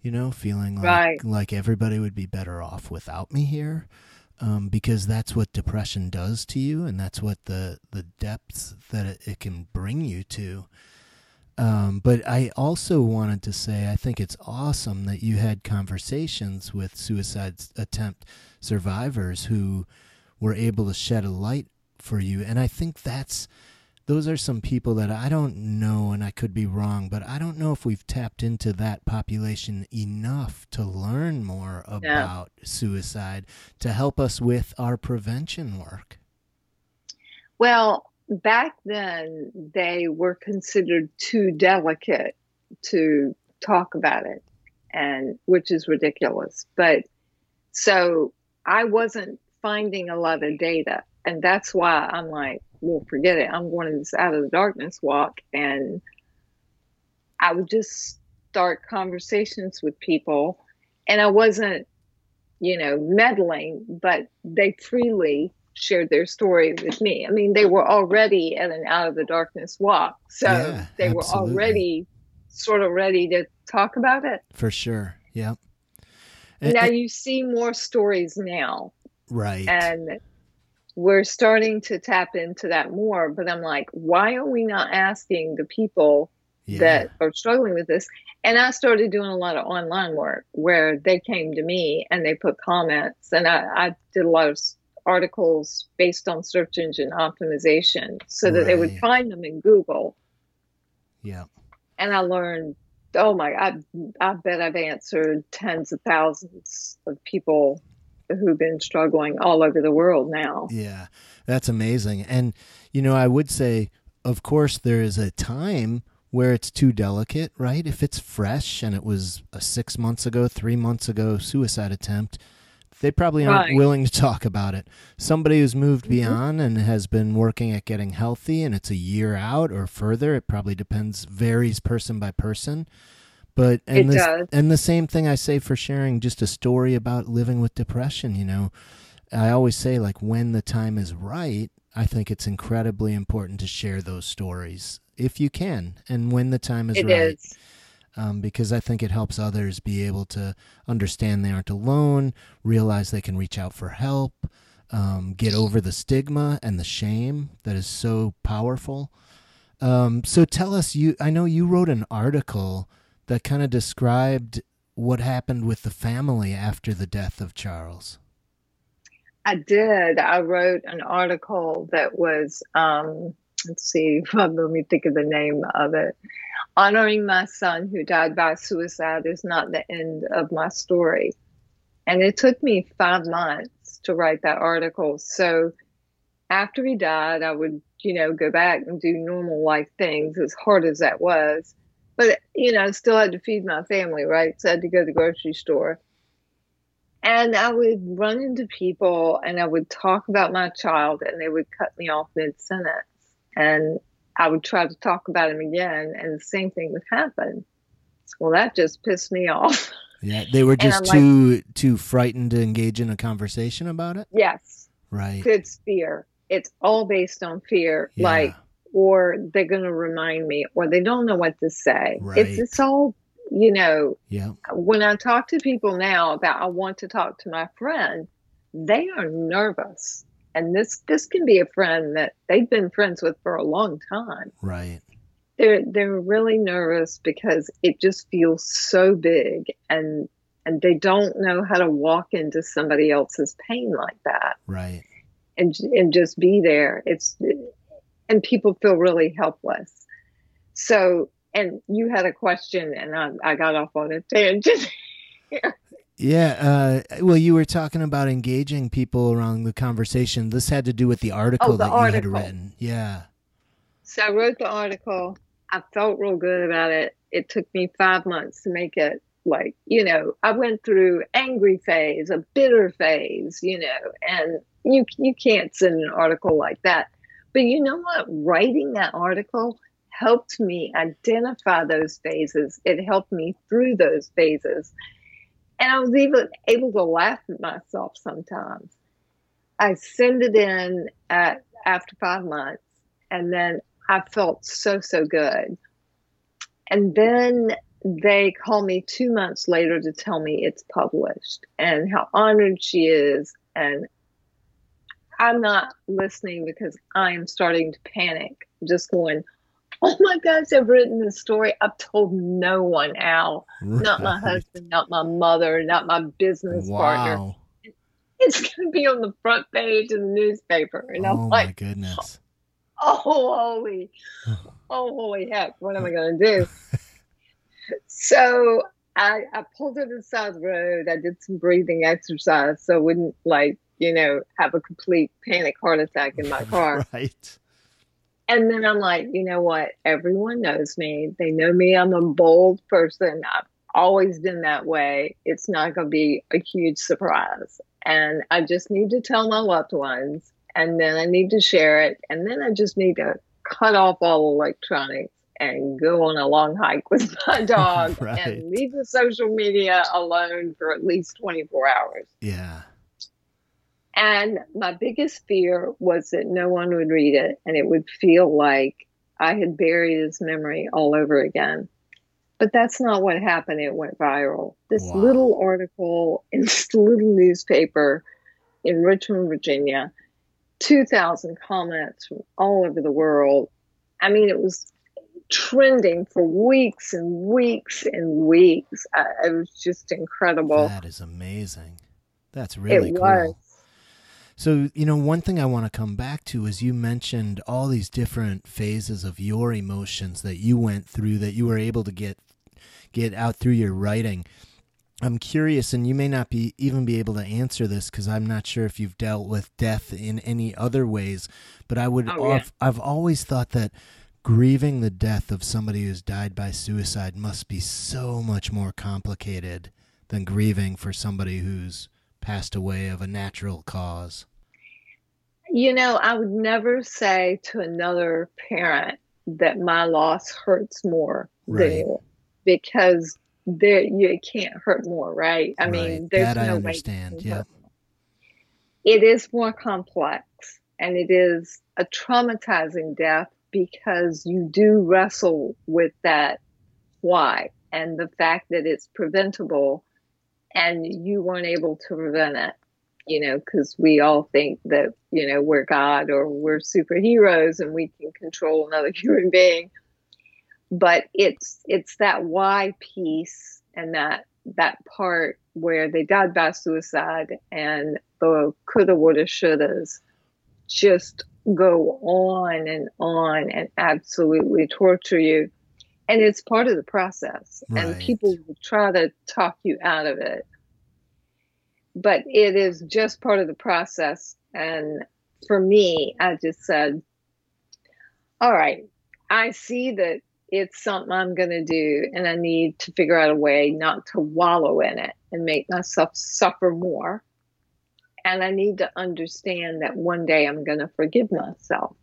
You know, feeling like right. like everybody would be better off without me here, um, because that's what depression does to you, and that's what the the depths that it, it can bring you to. Um, but I also wanted to say I think it's awesome that you had conversations with suicide attempt survivors who were able to shed a light for you, and I think that's those are some people that I don't know, and I could be wrong, but I don't know if we've tapped into that population enough to learn more about yeah. suicide to help us with our prevention work. Well, back then, they were considered too delicate to talk about it, and which is ridiculous. But so I wasn't finding a lot of data, and that's why I'm like, well, forget it. I'm going to this out of the darkness walk. And I would just start conversations with people. And I wasn't, you know, meddling, but they freely shared their story with me. I mean, they were already at an out of the darkness walk. So yeah, they absolutely. were already sort of ready to talk about it. For sure. Yeah. now you see more stories now. Right. And we're starting to tap into that more. But I'm like, why are we not asking the people yeah. that are struggling with this? And I started doing a lot of online work where they came to me and they put comments, and I, I did a lot of articles based on search engine optimization so that right. they would find them in Google. Yeah. And I learned, oh my, I, I bet I've answered tens of thousands of people who've been struggling all over the world now. Yeah, that's amazing. And, you know, I would say, of course, there is a time where it's too delicate, right? If it's fresh and it was a six months ago, three months ago suicide attempt, they probably aren't right. willing to talk about it. Somebody who's moved mm-hmm. beyond and has been working at getting healthy and it's a year out or further, it probably depends, varies person by person. But and It the, does. and the same thing I say for sharing just a story about living with depression, you know. I always say like when the time is right, I think it's incredibly important to share those stories if you can and when the time is It right. is. Um, because I think it helps others be able to understand they aren't alone, realize they can reach out for help, um, get over the stigma and the shame that is so powerful. Um, so tell us, you I know you wrote an article that kind of described what happened with the family after the death of Charles. I did. I wrote an article that was, um, let's see, let me think of the name of it. Honoring my son who died by suicide is not the end of my story. And it took me five months to write that article. So after he died, I would, you know, go back and do normal life things as hard as that was. But, you know, I still had to feed my family, right? So I had to go to the grocery store. And I would run into people and I would talk about my child and they would cut me off mid sentence. And I would try to talk about him again and the same thing would happen. Well, that just pissed me off. Yeah, they were just I'm like- too too frightened to engage in a conversation about it. yes, Right. it's fear. It's all based on fear. Yeah. Like, or they're going to remind me, or they don't know what to say. Right. It's, it's all, you know, Yeah. when I talk to people now about I want to talk to my friend, they are nervous. And this this can be a friend that they've been friends with for a long time. Right. They're they're really nervous because it just feels so big and and they don't know how to walk into somebody else's pain like that Right. and and just be there. It's and people feel really helpless. So and you had a question and I, I got off on a tangent. Yeah. Uh, well, you were talking about engaging people around the conversation. This had to do with the article Oh, the that article. you had written. Yeah. So I wrote the article. I felt real good about it. It took me five months to make it like, you know, I went through angry phase, a bitter phase, you know, and you you can't send an article like that. But you know what? Writing that article helped me identify those phases. It helped me through those phases. And I was even able to laugh at myself sometimes. I send it in at after five months and then I felt so, so good. And then they call me two months later to tell me it's published and how honored she is. And I'm not listening because I am starting to panic, just going, Oh my gosh, I've written this story. I've told no one, Al, not my husband, not my mother, not my business partner. It's going to be on the front page of the newspaper. And I'm oh like, my goodness. oh holy oh holy heck what am i going to do so I, I pulled to the side of the road i did some breathing exercise so i wouldn't like you know have a complete panic heart attack in my car Right. and then i'm like you know what everyone knows me they know me i'm a bold person i've always been that way it's not going to be a huge surprise and i just need to tell my loved ones and then I need to share it, and then I just need to cut off all electronics and go on a long hike with my dog Right. and leave the social media alone for at least 24 hours. Yeah. And my biggest fear was that no one would read it and it would feel like I had buried his memory all over again. But that's not what happened. It went viral. This Wow. little article in this little newspaper in Richmond, Virginia, 2,000 comments from all over the world. I mean, it was trending for weeks and weeks and weeks. I, it was just incredible. that is amazing. That's really it cool. was. So, you know, one thing I want to come back to is you mentioned all these different phases of your emotions that you went through that you were able to get get out through your writing. I'm curious and you may not be even be able to answer this cuz I'm not sure if you've dealt with death in any other ways, but I would Oh, yeah. I've, I've always thought that grieving the death of somebody who's died by suicide must be so much more complicated than grieving for somebody who's passed away of a natural cause. You know, I would never say to another parent that my loss hurts more Right. than because there you it can't hurt more, right? I Right. mean, there's That I no way understand, hurt more. It is more complex and it is a traumatizing death because you do wrestle with that why and the fact that it's preventable and you weren't able to prevent it you know because we all think that you know we're god or we're superheroes and we can control another human being. But it's it's that why piece and that that part where they died by suicide and the coulda woulda shouldas just go on and on and absolutely torture you. And it's part of the process. And people will try to talk you out of it but it is just part of the process. And for me i just said all right i see that it's something i'm going to do and i need to figure out a way not to wallow in it and make myself suffer more. And i need to understand that one day i'm going to forgive myself.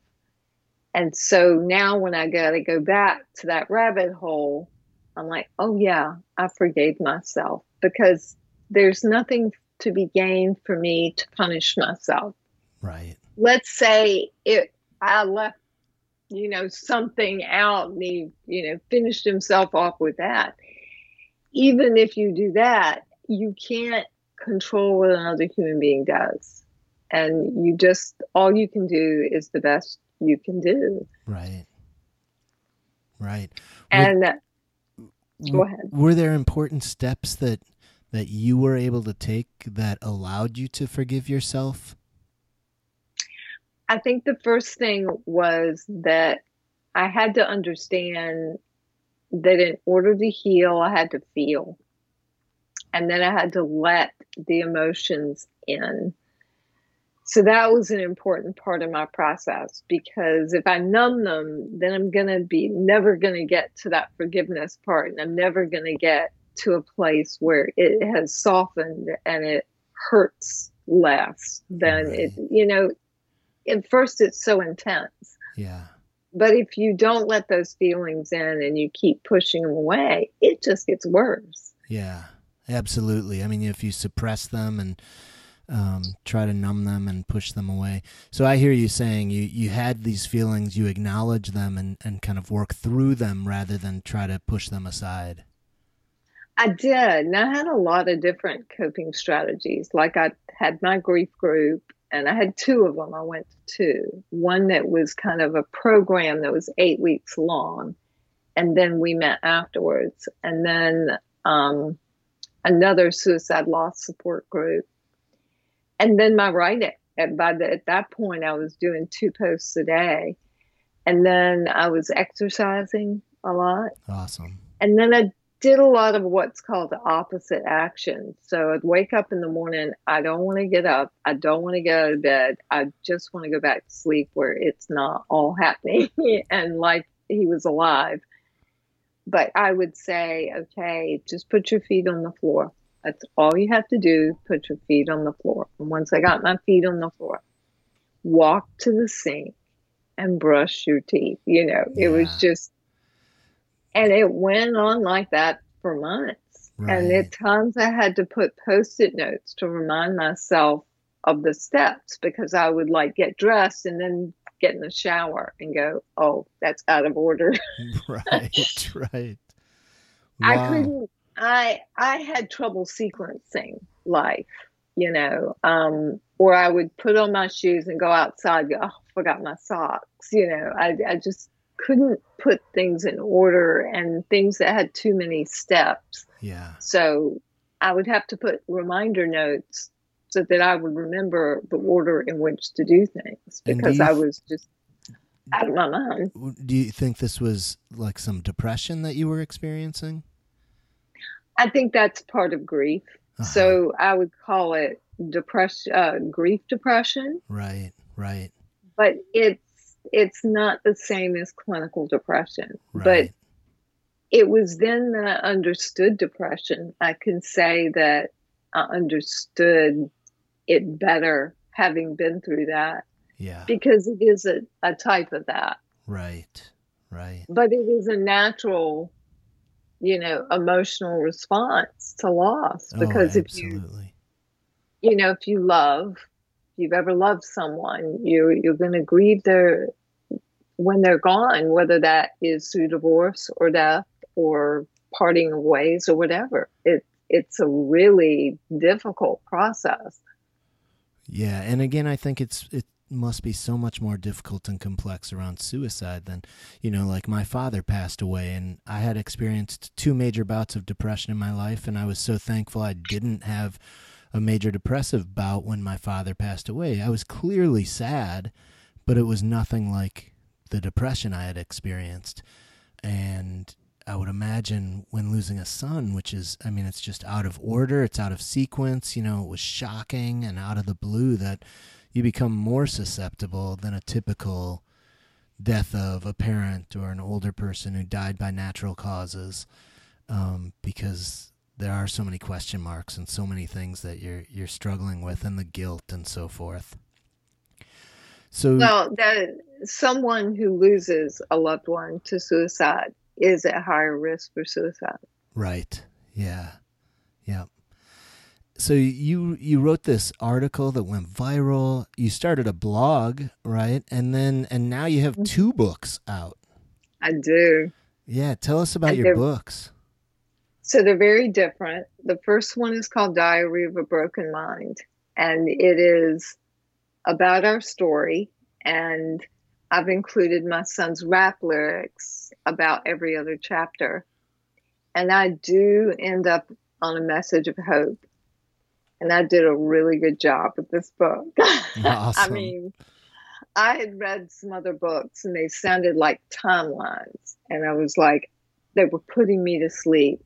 And so now when i got to go back to that rabbit hole i'm like oh yeah i forgave myself. Because there's nothing to be gained for me to punish myself Right. let's say it I left, you know, something out and he, you know, finished himself off with that. Even if you do that, you can't control what another human being does. And you just all you can do is the best you can do. Right. Right. And uh, W- go ahead. Were there important steps that that you were able to take that allowed you to forgive yourself? I think the first thing was that I had to understand that in order to heal, I had to feel. And then I had to let the emotions in. So that was an important part of my process because if I numb them, then I'm going to be never going to get to that forgiveness part. And I'm never going to get to a place where it has softened and it hurts less than it, you know, at first it's so intense. Yeah. But if you don't let those feelings in and you keep pushing them away, it just gets worse. Yeah. Absolutely. I mean, if you suppress them and um, try to numb them and push them away. So I hear you saying you, you had these feelings, you acknowledge them and, and kind of work through them rather than try to push them aside. I did. And I had a lot of different coping strategies. Like I had my grief group, and I had two of them. I went to two. One that was kind of a program that was eight weeks long, and then we met afterwards. And then um, another suicide loss support group. And then my writing. And by the, at that point, I was doing two posts a day. And then I was exercising a lot. Awesome. And then I did a lot of what's called the opposite action. So I'd wake up in the morning. I don't want to get up. I don't want to get out of bed. I just want to go back to sleep where it's not all happening and like he was alive. But I would say, okay, just put your feet on the floor. That's all you have to do. Put your feet on the floor. And once I got my feet on the floor, walk to the sink and brush your teeth. You know, it was just, and it went on like that for months. And at times I had to put post it notes to remind myself of the steps because I would like get dressed and then get in the shower and go, oh, that's out of order. right. Right. I couldn't. I I had trouble sequencing life, you know, um, or I would put on my shoes and go outside. Go, oh, forgot my socks. You know, I I just couldn't put things in order and things that had too many steps. Yeah. So I would have to put reminder notes so that I would remember the order in which to do things do because you I was just out of my mind. Do you think this was like some depression that you were experiencing? I think that's part of grief. Uh-huh. So I would call it depression, uh, grief depression, Right. Right. but it's it's not the same as clinical depression. Right. But it was then that I understood depression. I can say that I understood it better having been through that yeah. because it is a, a type of that. Right. Right. But it is a natural you know, emotional response to loss Oh, because if you absolutely. you know, if you love, if you've ever loved someone, you you're going to grieve their when they're gone, whether that is through divorce or death or parting of ways or whatever. It it's a really difficult process. Yeah, and again, I think it's it must be so much more difficult and complex around suicide than, you know, like my father passed away and I had experienced two major bouts of depression in my life and I was so thankful I didn't have a major depressive bout when my father passed away. I was clearly sad, but it was nothing like the depression I had experienced. And I would imagine when losing a son, which is, I mean, it's just out of order, it's out of sequence, you know, it was shocking and out of the blue that you become more susceptible than a typical death of a parent or an older person who died by natural causes um, because there are so many question marks and so many things that you're you're struggling with and the guilt and so forth. So Well, that someone who loses a loved one to suicide is at higher risk for suicide. Right. Yeah. Yeah. So you you wrote this article that went viral. You started a blog, right? And then and now you have Mm-hmm. two books out. I do. Yeah, tell us about And your books. So they're very different. The first one is called Diary of a Broken Mind, and it is about our story. And I've included my son's rap lyrics about every other chapter. And I do end up on a message of hope. And I did a really good job with this book. I mean, I had read some other books and they sounded like timelines. And I was like, they were putting me to sleep.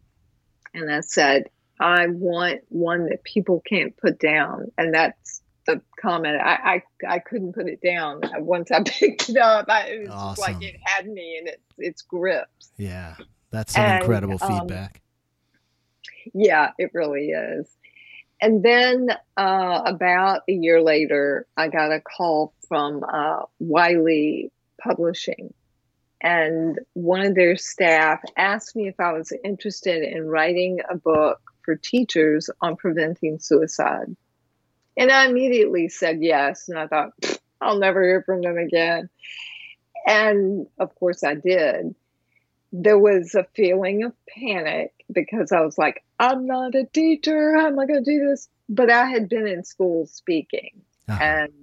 And I said, I want one that people can't put down. And that's the comment. I, I, I couldn't put it down. Once I picked it up, I, it was just Awesome. like it had me in its, its grips. Yeah. That's some And, incredible um, feedback. Yeah, it really is. And then uh, about a year later, I got a call from uh, Wiley Publishing. And one of their staff asked me if I was interested in writing a book for teachers on preventing suicide. And I immediately said yes. And I thought, I'll never hear from them again. And of course, I did there was a feeling of panic because I was like, I'm not a teacher. How am I going to do this? But I had been in school speaking Uh-huh. and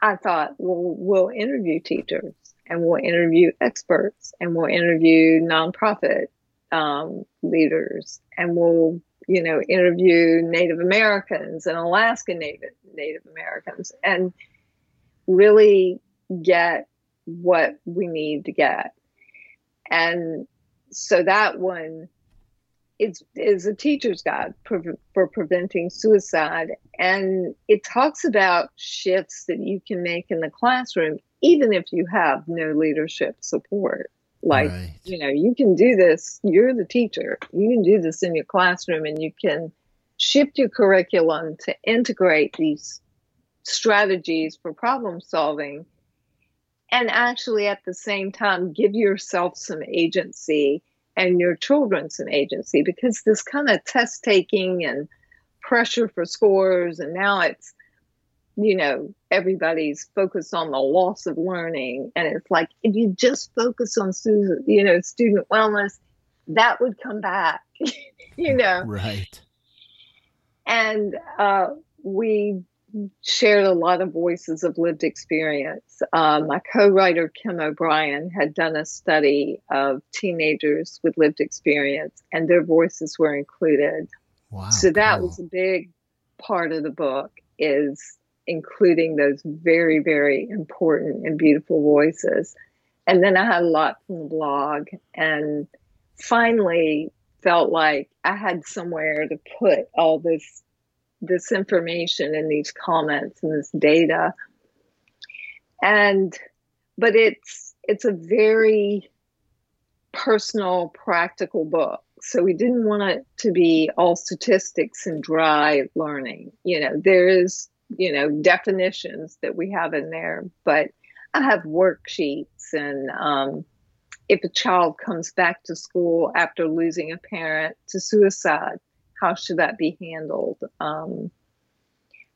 I thought, well, we'll interview teachers and we'll interview experts and we'll interview nonprofit um, leaders and we'll, you know, interview Native Americans and Alaska Native Native Americans and really get what we need to get. And so that one is is a teacher's guide for, for preventing suicide, and it talks about shifts that you can make in the classroom, even if you have no leadership support. Like right. you know, you can do this. You're the teacher. You can do this in your classroom, and you can shift your curriculum to integrate these strategies for problem solving and actually at the same time give yourself some agency and your children some agency because this kind of test taking and pressure for scores and now it's you know everybody's focused on the loss of learning and it's like if you just focus on student you know student wellness that would come back you know Right. and uh, we shared a lot of voices of lived experience. Uh, my co writer, Kim O'Brien, had done a study of teenagers with lived experience, and their voices were included. Wow. so that cool. was a big part of the book is including those very very important and beautiful voices. And then i had a lot from the blog and finally felt like i had somewhere to put all this this information and these comments and this data. And but it's it's a very personal practical book. So we didn't want it to be all statistics and dry learning. You know there is you know definitions that we have in there but i have worksheets and um, if a child comes back to school after losing a parent to suicide, how should that be handled? Um,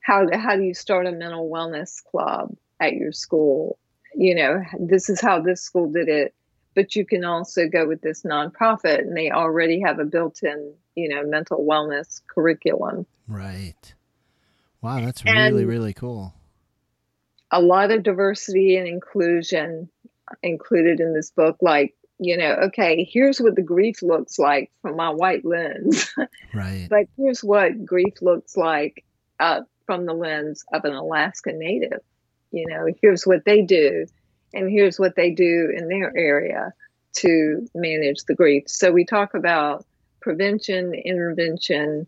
how how do you start a mental wellness club at your school? You know, this is how this school did it, but you can also go with this nonprofit, and they already have a built-in, you know, mental wellness curriculum. Right. Wow, that's really and really cool. A lot of diversity and inclusion included in this book, like you know, okay, here's what the grief looks like from my white lens. Right. but here's what grief looks like uh, from the lens of an Alaska Native. You know, here's what they do, and here's what they do in their area to manage the grief. So we talk about prevention, intervention,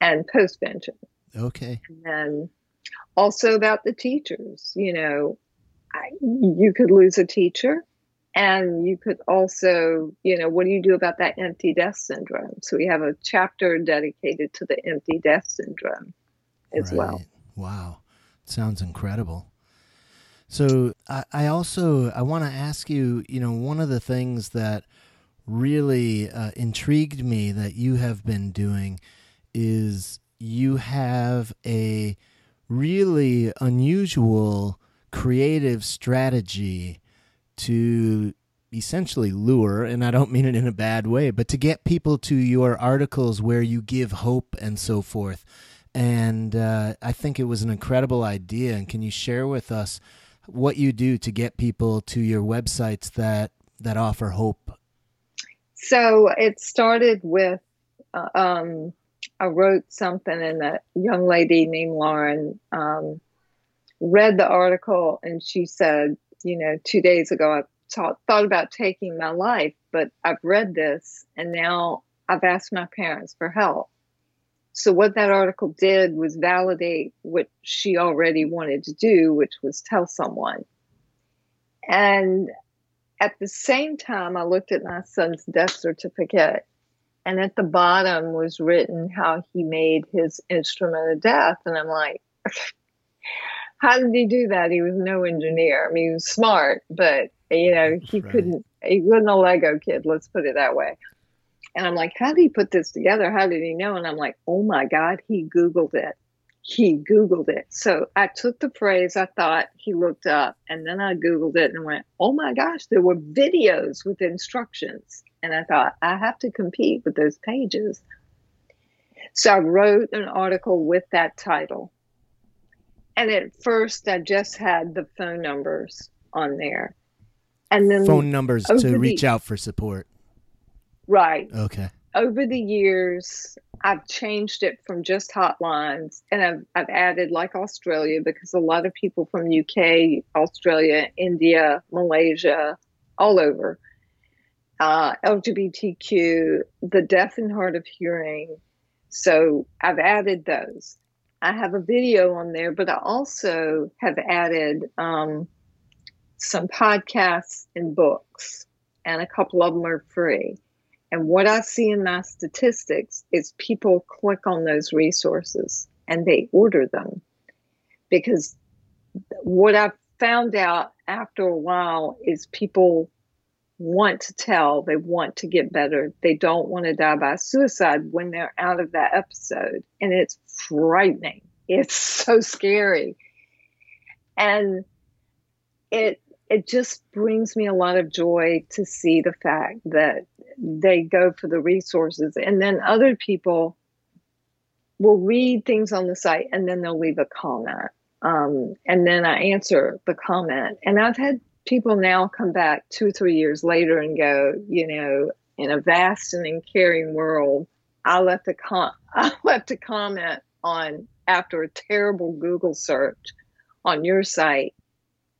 and postvention. Okay. And then also about the teachers. You know, I, you could lose a teacher and you could also, you know, what do you do about that empty desk syndrome? So we have a chapter dedicated to the empty desk syndrome as right. well. Wow. Sounds incredible. So I, I also I want to ask you, you know, one of the things that really uh, intrigued me that you have been doing is you have a really unusual creative strategy to essentially lure, and I don't mean it in a bad way, but to get people to your articles where you give hope and so forth. And uh, I think it was an incredible idea. And can you share with us what you do to get people to your websites that that offer hope? So it started with uh, um, I wrote something, and a young lady named Lauren um, read the article, and she said, you know, two days ago, I thought, thought about taking my life, but I've read this and now I've asked my parents for help. So, what that article did was validate what she already wanted to do, which was tell someone. And at the same time, I looked at my son's death certificate, and at the bottom was written how he made his instrument of death. And I'm like, how did he do that? He was no engineer. I mean, he was smart, but you know, he right. couldn't. He wasn't a Lego kid. Let's put it that way. And I'm like, how did he put this together? How did he know? And I'm like, oh my God, he Googled it. He Googled it. So I took the phrase I thought he looked up, and then I Googled it and went, oh my gosh, there were videos with instructions. And I thought, I have to compete with those pages. So I wrote an article with that title and at first I just had the phone numbers on there. And then phone numbers to reach out for support. Right. Okay. Over the years, I've changed it from just hotlines and I've, I've added like Australia because a lot of people from UK, Australia, India, Malaysia, all over, uh, LGBTQ, the deaf and hard of hearing. So I've added those. I have a video on there, but I also have added um, some podcasts and books, and a couple of them are free. And what I see in my statistics is people click on those resources and they order them because what I've found out after a while is people want to tell, they want to get better. They don't want to die by suicide when they're out of that episode. And it's frightening. It's so scary. And it it just brings me a lot of joy to see the fact that they go for the resources and then other people will read things on the site and then they'll leave a comment um, and then i answer the comment and i've had people now come back two or three years later and go, you know, in a vast and caring world, I left a com- I left a comment on after a terrible Google search on your site,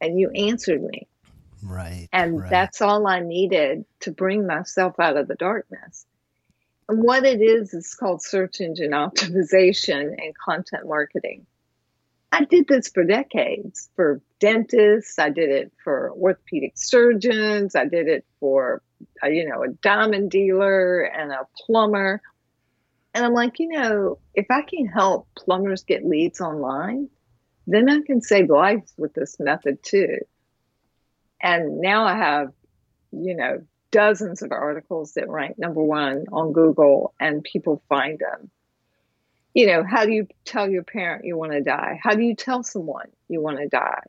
and you answered me. Right. And right. that's all I needed to bring myself out of the darkness. And what it is is called search engine optimization and content marketing. I did this for decades for dentists. I did it for orthopedic surgeons. I did it for, uh, you know, a diamond dealer and a plumber. And I'm like, you know, if I can help plumbers get leads online, then I can save lives with this method too. And now I have, you know, dozens of articles that rank number one on Google and people find them. You know, how do you tell your parent you want to die? How do you tell someone you want to die?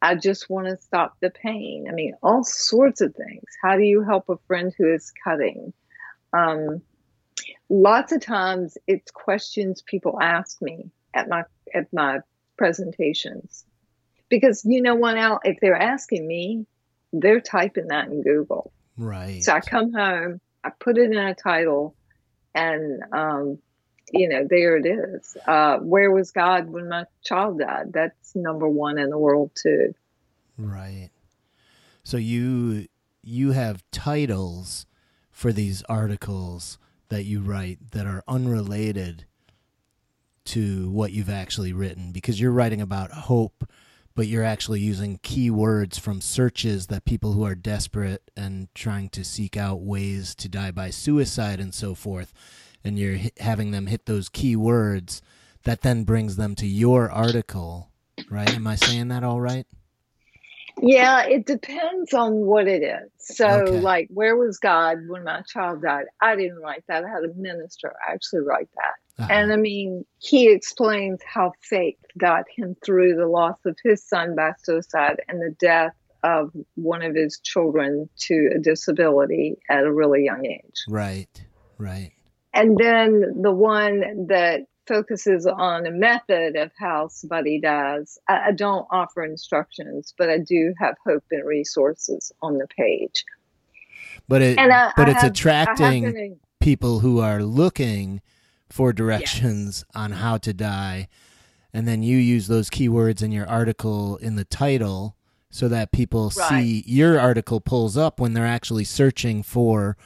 I just want to stop the pain. I mean, all sorts of things. How do you help a friend who is cutting? Um, lots of times it's questions people ask me at my at my presentations because you know what Al, if they're asking me they're typing that in google right so i come home i put it in a title and um, you know there it is. Uh, where was god when my child died? That's number one in the world too. Right. So you you have titles for these articles that you write that are unrelated to what you've actually written because you're writing about hope but you're actually using keywords from searches that people who are desperate and trying to seek out ways to die by suicide and so forth and you're having them hit those keywords that then brings them to your article right am i saying that all right yeah, it depends on what it is. So, okay. like, where was God when my child died? I didn't write that. I had a minister actually write that. Uh-huh. And I mean, he explains how faith got him through the loss of his son by suicide and the death of one of his children to a disability at a really young age. Right, right. And then the one that focuses on a method of how somebody does. I, I don't offer instructions, but I do have hope and resources on the page. But it, I, but I it's have, attracting people who are looking for directions yes. on how to die, and then you use those keywords in your article in the title so that people right. see your article pulls up when they're actually searching for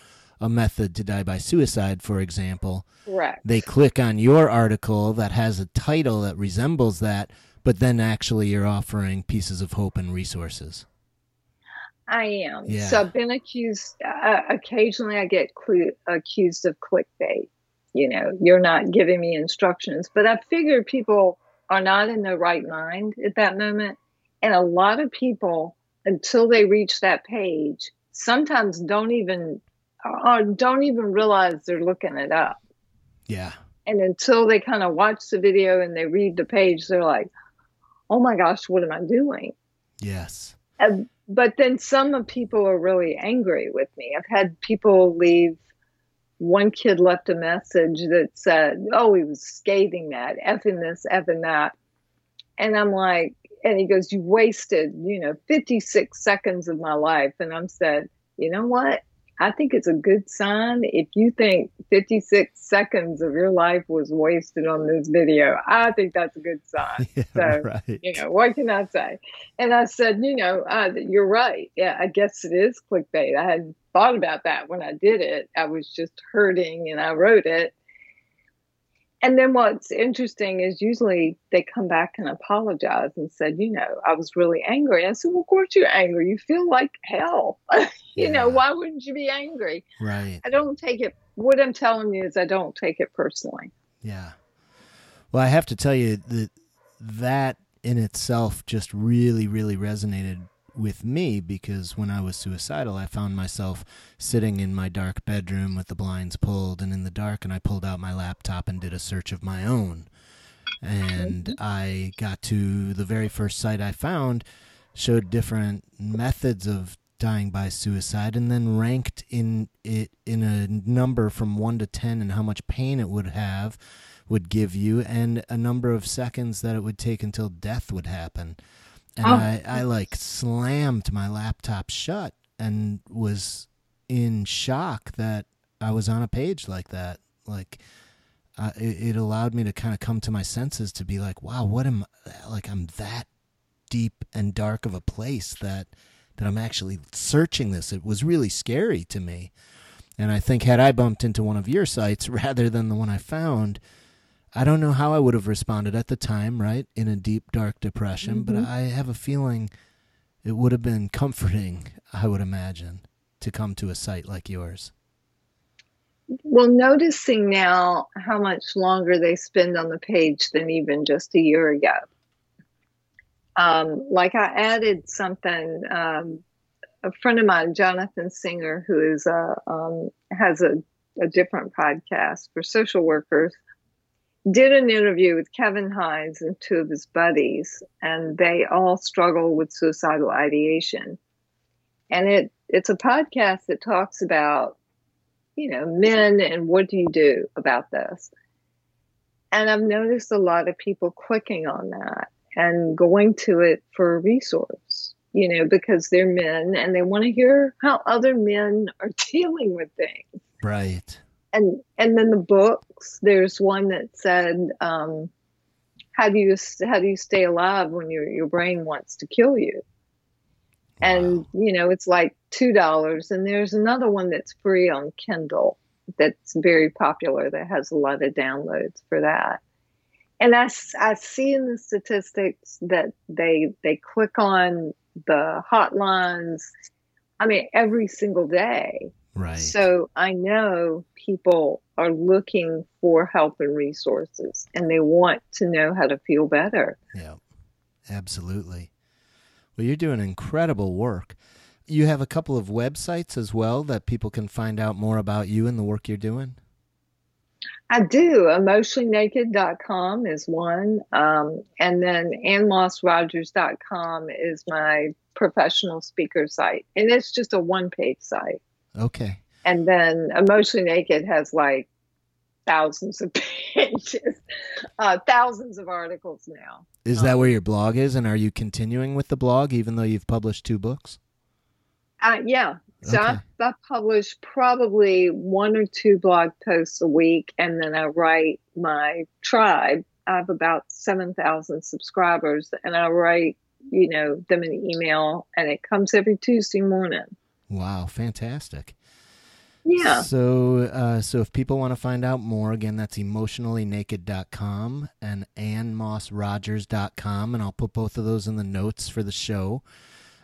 a method to die by suicide, for example. Correct. They click on your article that has a title that resembles that, but then actually you're offering pieces of hope and resources. I am. Yeah. So I've been accused, uh, occasionally I get accused of clickbait. You know, you're not giving me instructions, but I figured people are not in their right mind at that moment. And a lot of people, until they reach that page, sometimes don't even uh, don't even realize they're looking it up. Yeah. And until they kind of watch the video and they read the page, they're like, oh my gosh, what am I doing? Yes. Uh, but then some of people are really angry with me. I've had people leave. One kid left a message that said, oh, he was scathing that, effing this, effing that. And I'm like, and he goes, you wasted, you know, 56 seconds of my life. And I'm said, you know what? I think it's a good sign if you think 56 seconds of your life was wasted on this video. I think that's a good sign. Yeah, so, right. you know, what can I say? And I said, you know, uh, you're right. Yeah, I guess it is clickbait. I hadn't thought about that when I did it. I was just hurting and I wrote it and then what's interesting is usually they come back and apologize and said, you know, I was really angry. I said, well, of course you're angry. You feel like hell. you yeah. know, why wouldn't you be angry? Right. I don't take it. What I'm telling you is I don't take it personally. Yeah. Well, I have to tell you that that in itself just really, really resonated with me because when I was suicidal, I found myself sitting in my dark bedroom with the blinds pulled and in the dark, and I pulled out my laptop and did a search of my own. And mm-hmm. I got to the very first site I found showed different methods of dying by suicide and then ranked in it in a number from 1 to 10 and how much pain it would have would give you and a number of seconds that it would take until death would happen and oh. I, I like slammed my laptop shut and was in shock that I was on a page like that. Like, uh, it, it, allowed me to kind of come to my senses to be like, wow, what am I, like? I'm that deep and dark of a place that that I'm actually searching this. It was really scary to me, and I think had I bumped into one of your sites rather than the one I found, I don't know how I would have responded at the time, right? In a deep, dark depression, mm-hmm. but I have a feeling it would have been comforting, I would imagine, to come to a site like yours. Well, noticing now how much longer they spend on the page than even just a year ago. Um, like I added something um, a friend of mine, Jonathan Singer, who is a um, has a, a different podcast for social workers, did an interview with Kevin Hines and two of his buddies, and they all struggle with suicidal ideation. And it it's a podcast that talks about, you know, men and what do you do about this. And I've noticed a lot of people clicking on that and going to it for a resource, you know, because they're men and they want to hear how other men are dealing with things. Right. And and then the books, there's one that said, um, how do you how do you stay alive when your your brain wants to kill you? Wow. And you know, it's like two dollars. And there's another one that's free on Kindle that's very popular that has a lot of downloads for that and I, I see in the statistics that they they click on the hotlines i mean every single day right so i know people are looking for help and resources and they want to know how to feel better yeah absolutely well you're doing incredible work you have a couple of websites as well that people can find out more about you and the work you're doing I do. Emotionallynaked.com is one. Um, and then annemossrogers.com is my professional speaker site. And it's just a one page site. Okay. And then Emotionally Naked has like thousands of pages, uh, thousands of articles now. Is that um, where your blog is? And are you continuing with the blog even though you've published two books? Uh, yeah, so okay. I, I publish probably one or two blog posts a week, and then I write my tribe. I have about 7,000 subscribers, and I write, you know, them an email, and it comes every Tuesday morning. Wow, fantastic. Yeah. So, uh, so if people want to find out more, again, that's emotionallynaked.com and annemossrogers.com, and I'll put both of those in the notes for the show.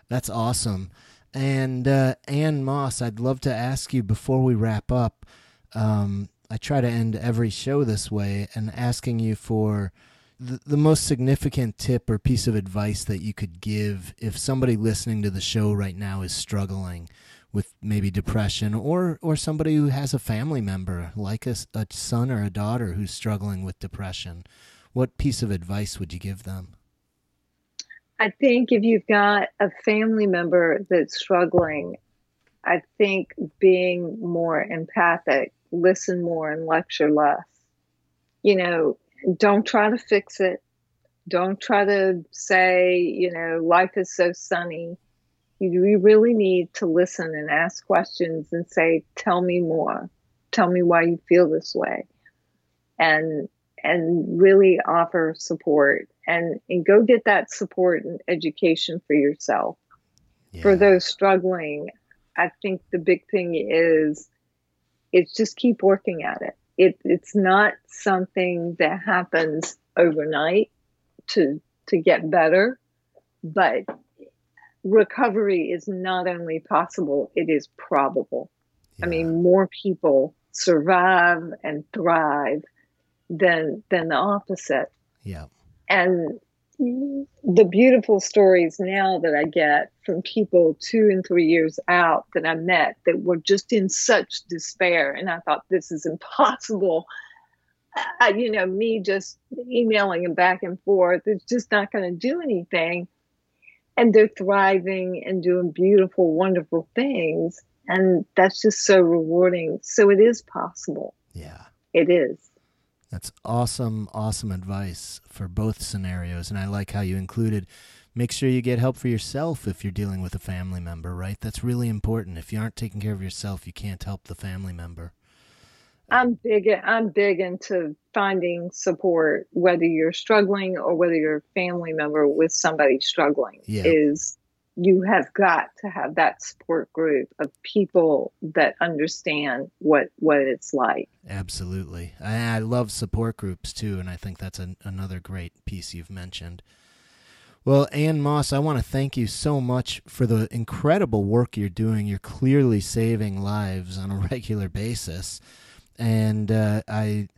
That's awesome. And uh, Anne Moss, I'd love to ask you before we wrap up. Um, I try to end every show this way and asking you for the, the most significant tip or piece of advice that you could give if somebody listening to the show right now is struggling with maybe depression or or somebody who has a family member like a, a son or a daughter who's struggling with depression what piece of advice would you give them I think if you've got a family member that's struggling, I think being more empathic, listen more and lecture less. You know, don't try to fix it. Don't try to say, you know, life is so sunny. You really need to listen and ask questions and say, tell me more. Tell me why you feel this way. And and really offer support and, and go get that support and education for yourself. Yeah. For those struggling, I think the big thing is it's just keep working at it. It it's not something that happens overnight to to get better, but recovery is not only possible, it is probable. Yeah. I mean, more people survive and thrive than than the opposite. Yeah. And the beautiful stories now that I get from people two and three years out that I met that were just in such despair, and I thought this is impossible. Uh, you know, me just emailing them back and forth, it's just not going to do anything. And they're thriving and doing beautiful, wonderful things. And that's just so rewarding. So it is possible. Yeah. It is. That's awesome, awesome advice for both scenarios. And I like how you included make sure you get help for yourself if you're dealing with a family member, right? That's really important. If you aren't taking care of yourself, you can't help the family member. I'm big I'm big into finding support whether you're struggling or whether you're a family member with somebody struggling yeah. is you have got to have that support group of people that understand what what it's like. Absolutely, I, I love support groups too, and I think that's an, another great piece you've mentioned. Well, Anne Moss, I want to thank you so much for the incredible work you're doing. You're clearly saving lives on a regular basis, and uh, I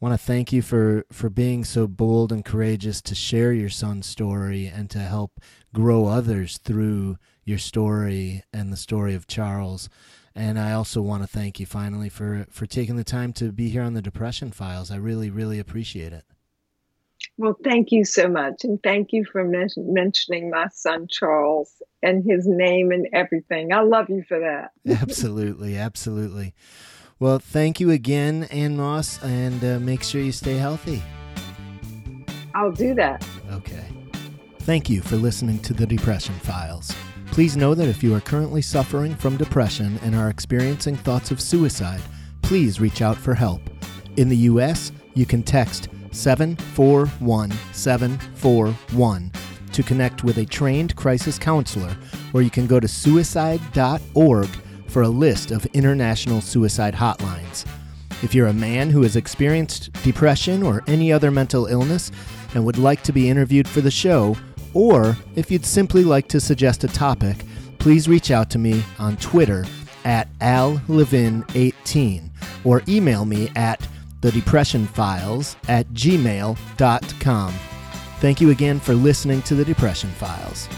want to thank you for for being so bold and courageous to share your son's story and to help grow others through your story and the story of Charles. And I also want to thank you finally for for taking the time to be here on the Depression Files. I really really appreciate it. Well, thank you so much. And thank you for men- mentioning my son, Charles, and his name and everything. I love you for that. absolutely. Absolutely. Well, thank you again, Anne Moss, and uh, make sure you stay healthy. I'll do that. Okay. Thank you for listening to the Depression Files. Please know that if you are currently suffering from depression and are experiencing thoughts of suicide, please reach out for help. In the U.S., you can text 741741 to connect with a trained crisis counselor, or you can go to suicide.org for a list of international suicide hotlines. If you're a man who has experienced depression or any other mental illness and would like to be interviewed for the show, or if you'd simply like to suggest a topic, please reach out to me on Twitter at allevin18 or email me at thedepressionfiles at gmail.com. Thank you again for listening to The Depression Files.